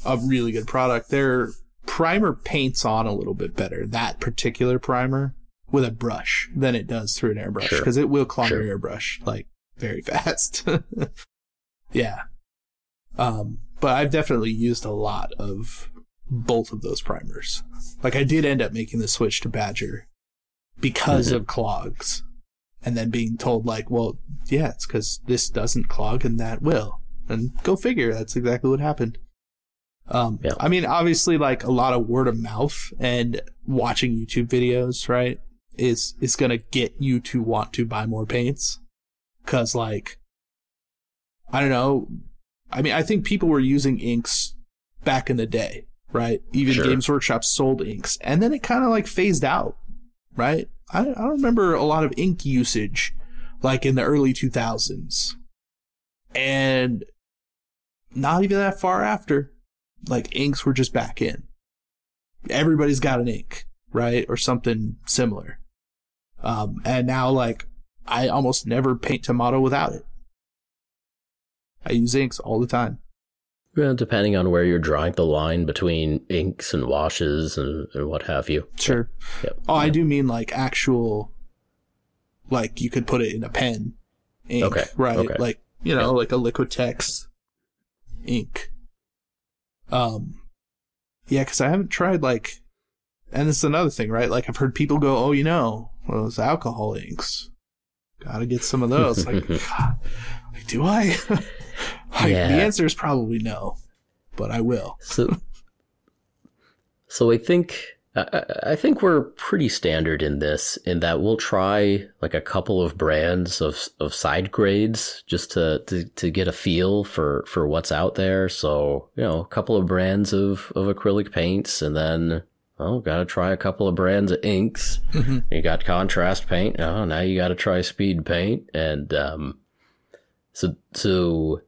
a really good product. Their primer paints on a little bit better. That particular primer with a brush than it does through an airbrush Sure. because it will clog Sure. your airbrush like very fast. yeah. Um, but I've definitely used a lot of both of those primers. Like I did end up making the switch to Badger because Mhm. of clogs and then being told like, well, yeah, it's because this doesn't clog and that will. And go figure, that's exactly what happened. Um, Yeah. I mean, obviously, like a lot of word of mouth and watching YouTube videos, right, is is gonna get you to want to buy more paints, cause like, I don't know. I mean, I think people were using inks back in the day, right? Even Sure. Games Workshop sold inks, and then it kind of like phased out, right? I, I don't remember a lot of ink usage like in the early 2000s. And not even that far after, like inks were just back in. Everybody's got an ink, right? Or something similar. Um, and now like I almost never paint tomato without it. I use inks all the time. well, depending on where you're drawing the line between inks and washes and, and what have you. Sure. Yep. Oh, I do mean like actual, like you could put it in a pen. Ink, Okay, Right. okay. Like you know, like a Liquitex ink. Um, yeah, because I haven't tried like, and this is another thing, right? Like I've heard people go, "Oh, you know, those alcohol inks, gotta get some of those." like, God, like, do I? like, Yeah. The answer is probably no, but I will. So, so I think I, think we're pretty standard in this, in that we'll try like a couple of brands of of side grades just to to, to get a feel for for what's out there. So you know, a couple of brands of of acrylic paints, and then oh, got to try a couple of brands of inks. Mhm. You got contrast paint. Oh, now you got to try speed paint, and um, so so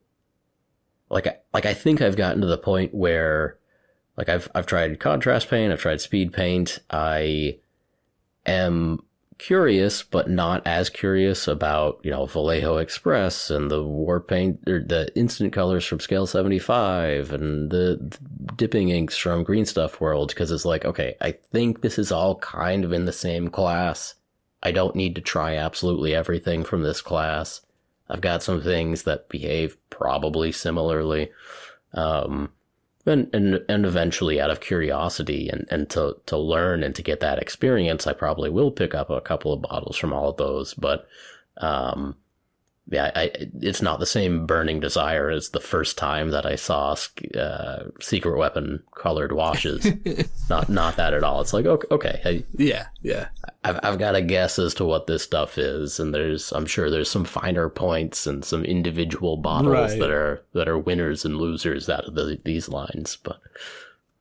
like I, like I think I've gotten to the point where like I've I've tried contrast paint, I've tried speed paint. I am curious, but not as curious about you know Vallejo Express and the war paint or the instant colors from Scale Seventy Five and the dipping inks from Green Stuff World because it's like okay, I think this is all kind of in the same class. I don't need to try absolutely everything from this class. I've got some things that behave probably similarly. Um, and, and and eventually out of curiosity and, and to, to learn and to get that experience, I probably will pick up a couple of bottles from all of those. But um, yeah, I, it's not the same burning desire as the first time that I saw uh, secret weapon colored washes. not not that at all. It's like okay, okay I, yeah, yeah. I've I've got a guess as to what this stuff is, and there's I'm sure there's some finer points and some individual bottles Right. that are that are winners and losers out of the, these lines, but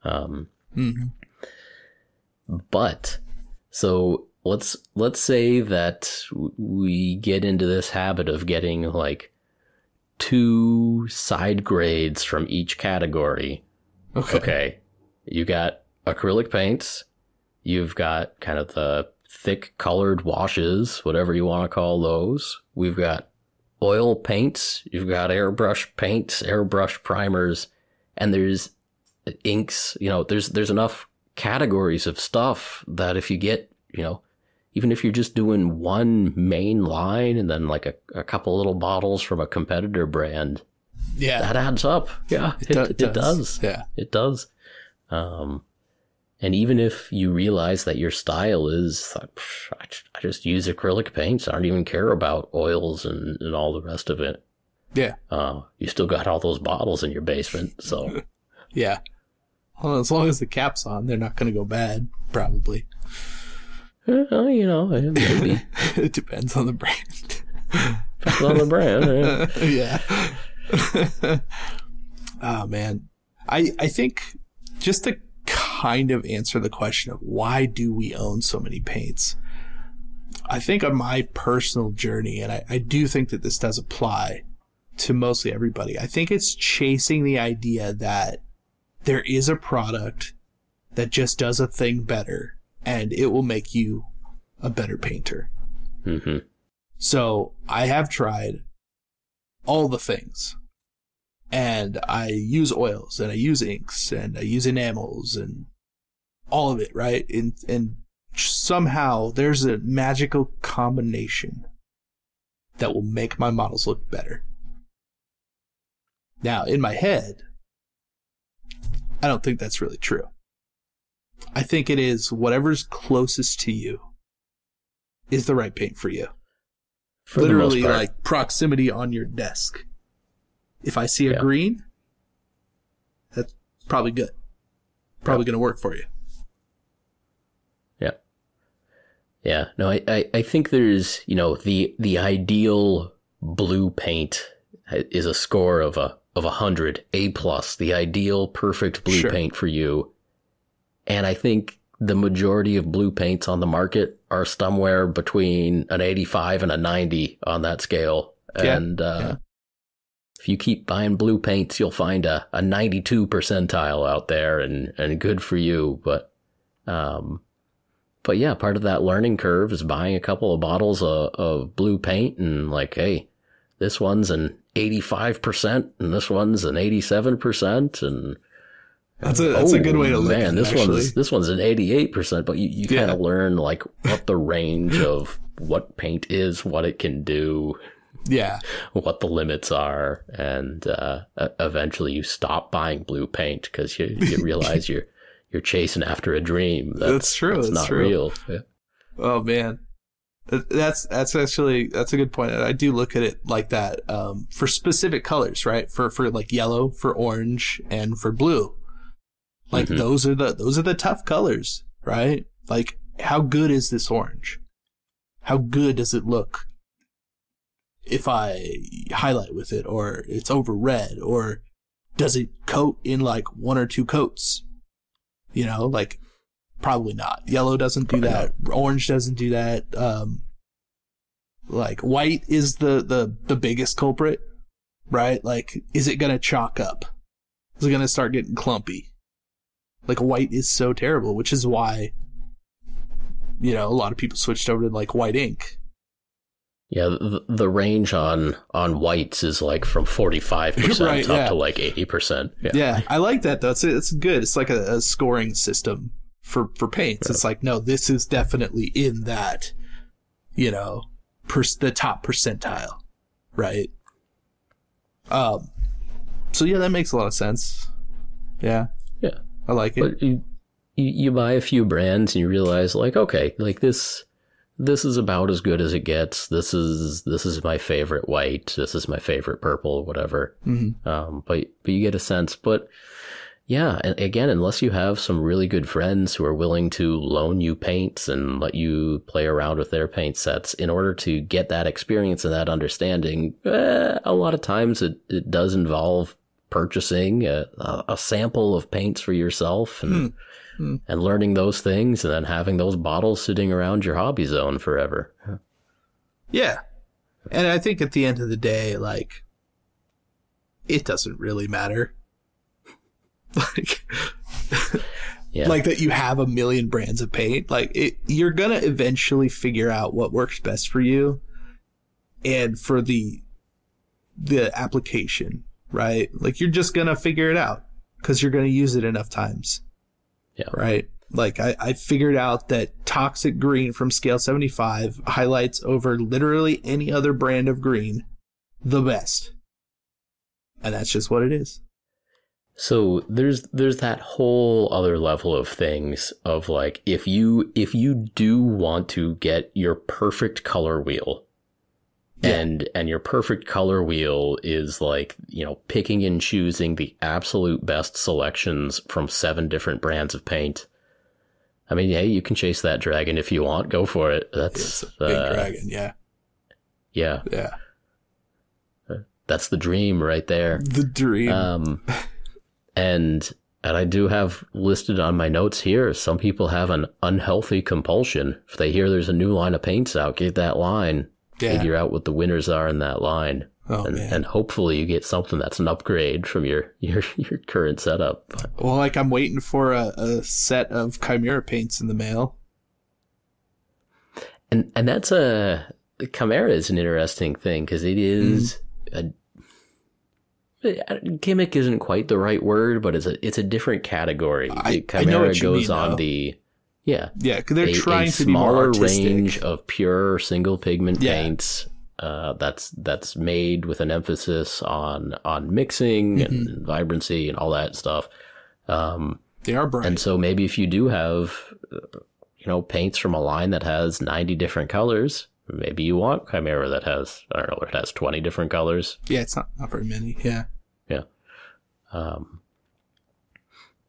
um, Mhm. but so let's let's say that we get into this habit of getting like two side grades from each category Okay. Okay. You got acrylic paints. You've got kind of the thick colored washes, whatever you want to call those. We've got oil paints. You've got airbrush paints, airbrush primers, and there's inks. You know, there's there's enough categories of stuff that if you get, you know, even if you're just doing one main line and then like a, a couple little bottles from a competitor brand, Yeah. that adds up. Yeah, it, do- it does. Yeah. It does. Um, And even if you realize that your style is, like, I just use acrylic paints, I don't even care about oils and, and all the rest of it. Yeah. Uh, you still got all those bottles in your basement, so. yeah. Well, as long as the cap's on, they're not going to go bad, probably. Well, you know, maybe. it depends on the brand. depends on the brand. yeah. oh, man. I, I think just to kind of answer the question of why do we own so many paints? I think on my personal journey, and I, I do think that this does apply to mostly everybody, I think it's chasing the idea that there is a product that just does a thing better and it will make you a better painter. Mm-hmm. So I have tried all the things and I use oils and I use inks and I use enamels and all of it, right? And and somehow there's a magical combination that will make my models look better. Now, in my head, I don't think that's really true. I think it is whatever's closest to you is the right paint for you. For Literally, like proximity on your desk. If I see a yeah. green, that's probably good. Probably yeah. going to work for you. Yeah. Yeah. No, I, I, I think there's, you know, the, the ideal blue paint is a score of a, of a hundred, A plus, the ideal perfect blue sure. paint for you. And I think the majority of blue paints on the market are somewhere between an 85 and a 90 on that scale. Yeah. And, uh, yeah if you keep buying blue paints, you'll find a, a 92 percentile out there and, and good for you. But, um, but yeah, part of that learning curve is buying a couple of bottles of, of blue paint and like, hey, this one's an 85% and this one's an 87% and that's a that's oh, a good way to look man. This actually. one's this one's an eighty eight percent, but you, you kind of learn like what the range of what paint is, what it can do, yeah what the limits are and uh, eventually you stop buying blue paint because you, you realize you're you're chasing after a dream that's, that's true that's, that's not true. real yeah. oh man that's that's actually that's a good point i do look at it like that um, for specific colors right for for like yellow for orange and for blue like mm-hmm. those are the those are the tough colors right like how good is this orange how good does it look if I highlight with it, or it's over red, or does it coat in like one or two coats? You know, like probably not. Yellow doesn't do that. Orange doesn't do that. Um, like white is the, the, the biggest culprit, right? Like, is it gonna chalk up? Is it gonna start getting clumpy? Like white is so terrible, which is why, you know, a lot of people switched over to like white ink yeah, the, the range on on whites is like from forty five percent up yeah. to like eighty percent. Yeah. yeah, I like that though. It's it's good. It's like a, a scoring system for for paints. Yeah. It's like no, this is definitely in that, you know, per, the top percentile, right? Um, so yeah, that makes a lot of sense. Yeah, yeah, I like it. But you, you you buy a few brands and you realize like okay, like this this is about as good as it gets. This is this is my favorite white. This is my favorite purple, whatever. Mm-hmm. Um, but but you get a sense. But yeah, and again, unless you have some really good friends who are willing to loan you paints and let you play around with their paint sets, in order to get that experience and that understanding, eh, a lot of times it it does involve purchasing a, a sample of paints for yourself and. Mm and learning those things and then having those bottles sitting around your hobby zone forever. Yeah. And I think at the end of the day, like, it doesn't really matter. like, yeah. like that you have a million brands of paint. Like, it, you're going to eventually figure out what works best for you and for the, the application, right? Like, you're just going to figure it out because you're going to use it enough times. Yeah. Right. Like I, I figured out that toxic green from scale 75 highlights over literally any other brand of green the best. And that's just what it is. So there's there's that whole other level of things of like if you if you do want to get your perfect color wheel Yeah. and and your perfect color wheel is like, you know, picking and choosing the absolute best selections from seven different brands of paint. I mean, hey, you can chase that dragon if you want. Go for it. That's big uh, dragon. Yeah. yeah, Yeah. that's the dream right there. The dream. Um, and and I do have listed on my notes here. Some people have an unhealthy compulsion. If they hear there's a new line of paints out, get that line. Yeah. Figure out what the winners are in that line, Oh and, man. and hopefully you get something that's an upgrade from your your your current setup. well, like I'm waiting for a, a set of Kimera paints in the mail. And and that's a Kimera is an interesting thing because it is a gimmick isn't quite the right word, but it's a it's a different category. I- I Kimera you goes mean, on though. the yeah Yeah, they're a, trying a to be more smaller artistic. range of pure single pigment Yeah. paints. Uh, that's that's made with an emphasis on on mixing Mm-hmm. and vibrancy and all that stuff. Um, They are bright. and so maybe if you do have, uh, you know, paints from a line that has 90 different colors, maybe you want Kimera that has, I don't know, it has 20 different colors. yeah, it's not, not very many. Yeah, yeah. Um,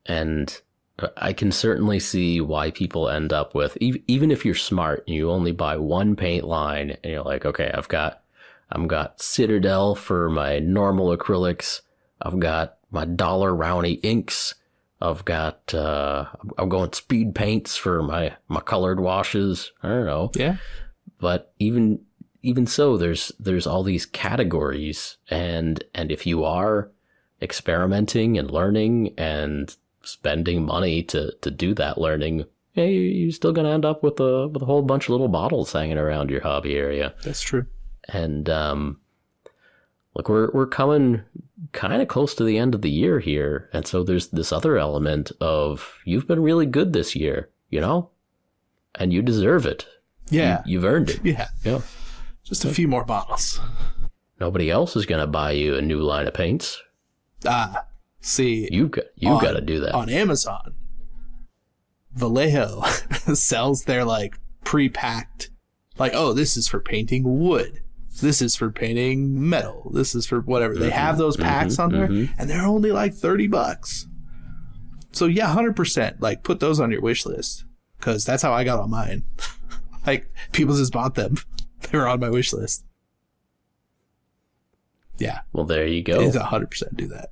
and I can certainly see why people end up with, ev- even if you're smart and you only buy one paint line and you're like, okay, I've got, I've got Citadel for my normal acrylics. I've got my Daler-Rowney inks. I've got, uh, I'm going speed paints for my, my colored washes. I don't know. Yeah. But even, even so, there's, there's all these categories. And, and if you are experimenting and learning and spending money to, to do that learning, hey, you're still going to end up with a, with a whole bunch of little bottles hanging around your hobby area That's true. and um look we're we're coming kind of close to the end of the year here and so there's this other element of you've been really good this year you know and you deserve it Yeah. you, have earned it yeah. yeah Just a few more bottles. nobody else is going to buy you a new line of paints Ah, see, you've got you got to do that on Amazon, Vallejo sells their like pre-packed, like, oh, this is for painting wood. This is for painting metal. This is for whatever. They have those packs on there, mhm. and they're only like thirty bucks. So yeah, hundred percent. Like, put those on your wish list because that's how I got on mine. like, people just bought them. They were on my wish list. Yeah, well there you go it's hundred percent do that.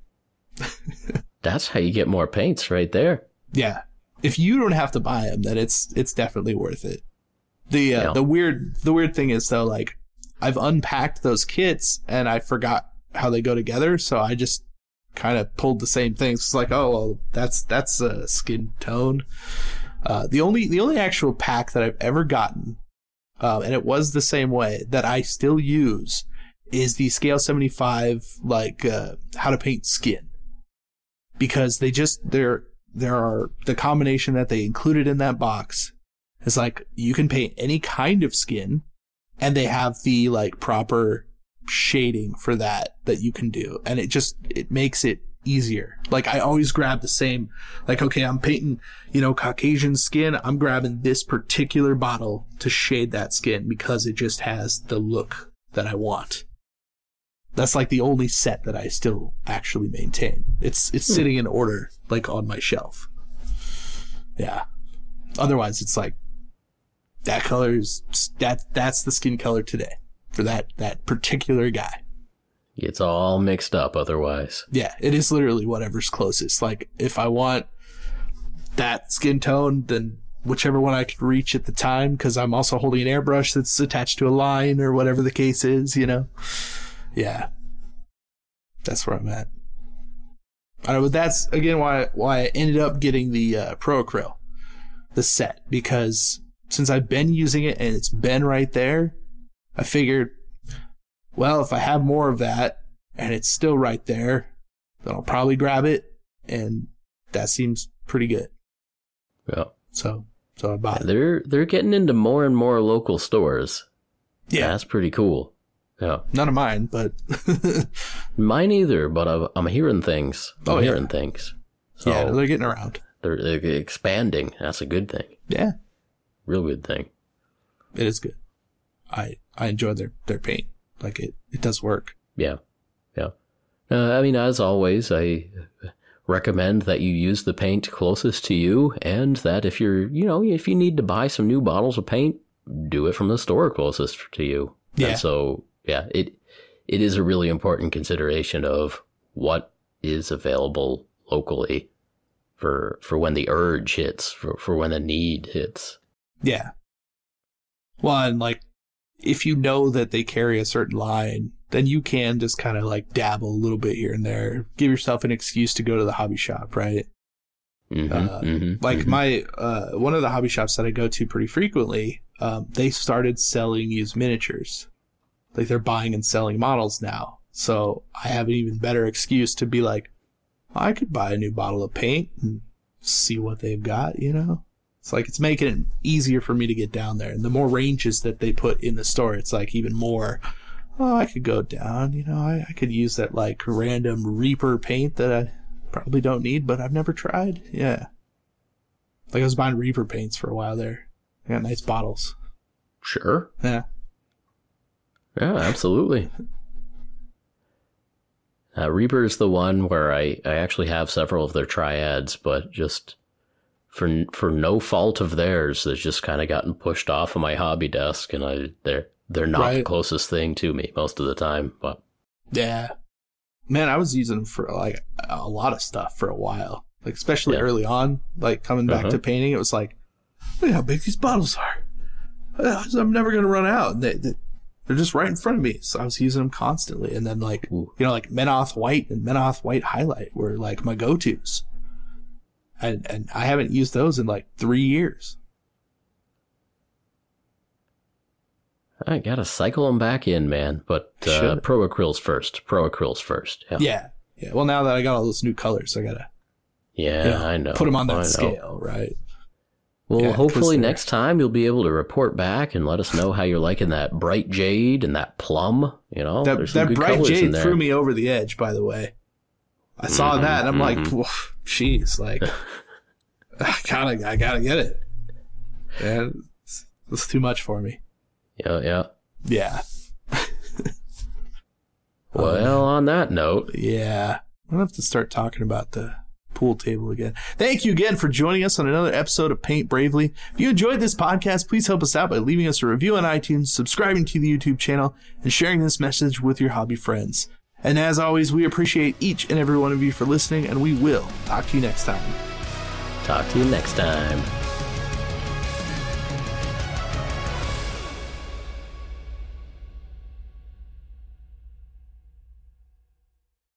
that's how you get more paints right there Yeah. If you don't have to buy them, then it's it's definitely worth it. The uh, Yeah. the weird the weird thing is though, like I've unpacked those kits and I forgot how they go together, so I just kind of pulled the same things. It's like, oh, well, that's that's a skin tone. Uh, the only the only actual pack that I've ever gotten, um, and it was the same way that I still use, is the Scale seventy five like uh, how to paint skin because they just they're there are the combination that they included in that box is like you can paint any kind of skin and they have the like proper shading for that that you can do. And it just it makes it easier. Like i always grab the same like okay i'm painting you know caucasian skin. I'm grabbing this particular bottle to shade that skin because it just has the look that i want that's like the only set that I still actually maintain. It's it's hmm. sitting in order like on my shelf. Yeah. Otherwise, it's like that color is that that's the skin color today for that that particular guy. it's all mixed up otherwise Yeah, it is literally whatever's closest. Like if I want that skin tone, then whichever one I can reach at the time, because I'm also holding an airbrush that's attached to a line or whatever the case is, you know. Yeah, that's where I'm at. I know, but that's again why why I ended up getting the uh, Pro Acryl, the set, because since I've been using it and it's been right there, I figured, well, if I have more of that and it's still right there, then I'll probably grab it, and that seems pretty good. yeah So, so I bought it. they're they're getting into more and more local stores Yeah, that's pretty cool Yeah. None of mine, but Mine either, but I'm, I'm hearing things. I'm Oh, yeah. hearing things. So yeah, they're getting around. they're, they're expanding. That's a good thing. Yeah, Real good thing. it is good. I I enjoy their their paint. Like it it does work. Yeah. Yeah. Uh, I mean, as always, I recommend that you use the paint closest to you and that if you're, you know, if you need to buy some new bottles of paint, do it from the store closest to you. Yeah. And so, yeah, it it is a really important consideration of what is available locally for for when the urge hits, for for when the need hits. Yeah. Well, and like if you know that they carry a certain line, then you can just kind of like dabble a little bit here and there. Give yourself an excuse to go to the hobby shop, right? hmm Uh, Like my uh, one of the hobby shops that I go to pretty frequently, um, they started selling used miniatures. Like they're buying and selling models now. So I have an even better excuse to be like, I could buy a new bottle of paint and see what they've got, you know? It's like it's making it easier for me to get down there. And the more ranges that they put in the store, it's like even more, oh, I could go down, you know, I, I could use that like random Reaper paint that I probably don't need, but I've never tried. Yeah. Like I was buying Reaper paints for a while there. I got nice bottles. sure. Yeah. Yeah, absolutely. Uh, Reaper is the one where I, I actually have several of their triads, but just for for no fault of theirs, they've just kind of gotten pushed off of my hobby desk, and I they're they're not the closest thing to me most of the time. But Yeah. Man, I was using them for like a lot of stuff for a while. Like especially Yeah. early on, like coming back Uh-huh. to painting, it was like, look how big these bottles are. I'm never gonna run out. They, they, they're just right in front of me. So I was using them constantly. And then like Ooh. you know, like Menoth White and Menoth White Highlight were like my go tos. And and I haven't used those in like three years. I gotta cycle them back in, man. But uh, Pro Acryls first. Pro Acryls first. Yeah, Yeah. Yeah. Well, now that I got all those new colors, I gotta yeah, you know, I know. put them on I that know. scale, right? Well, Yeah, hopefully next time you'll be able to report back and let us know how you're liking that bright jade and that plum. You know, that there's some that good bright colors in jade threw me over the edge. By the way, I saw Mhm, that and I'm like, mhm. "Woof, "Jeez, like, I gotta, I gotta get it." And it's, it's too much for me. Yeah, yeah. Yeah, Well, on that note, yeah. I'm gonna have to start talking about the pool table again. Thank you again for joining us on another episode of Paint Bravely. If you enjoyed this podcast, please help us out by leaving us a review on iTunes, subscribing to the YouTube channel, and sharing this message with your hobby friends. And as always, we appreciate each and every one of you for listening, and we will talk to you next time. talk to you next time.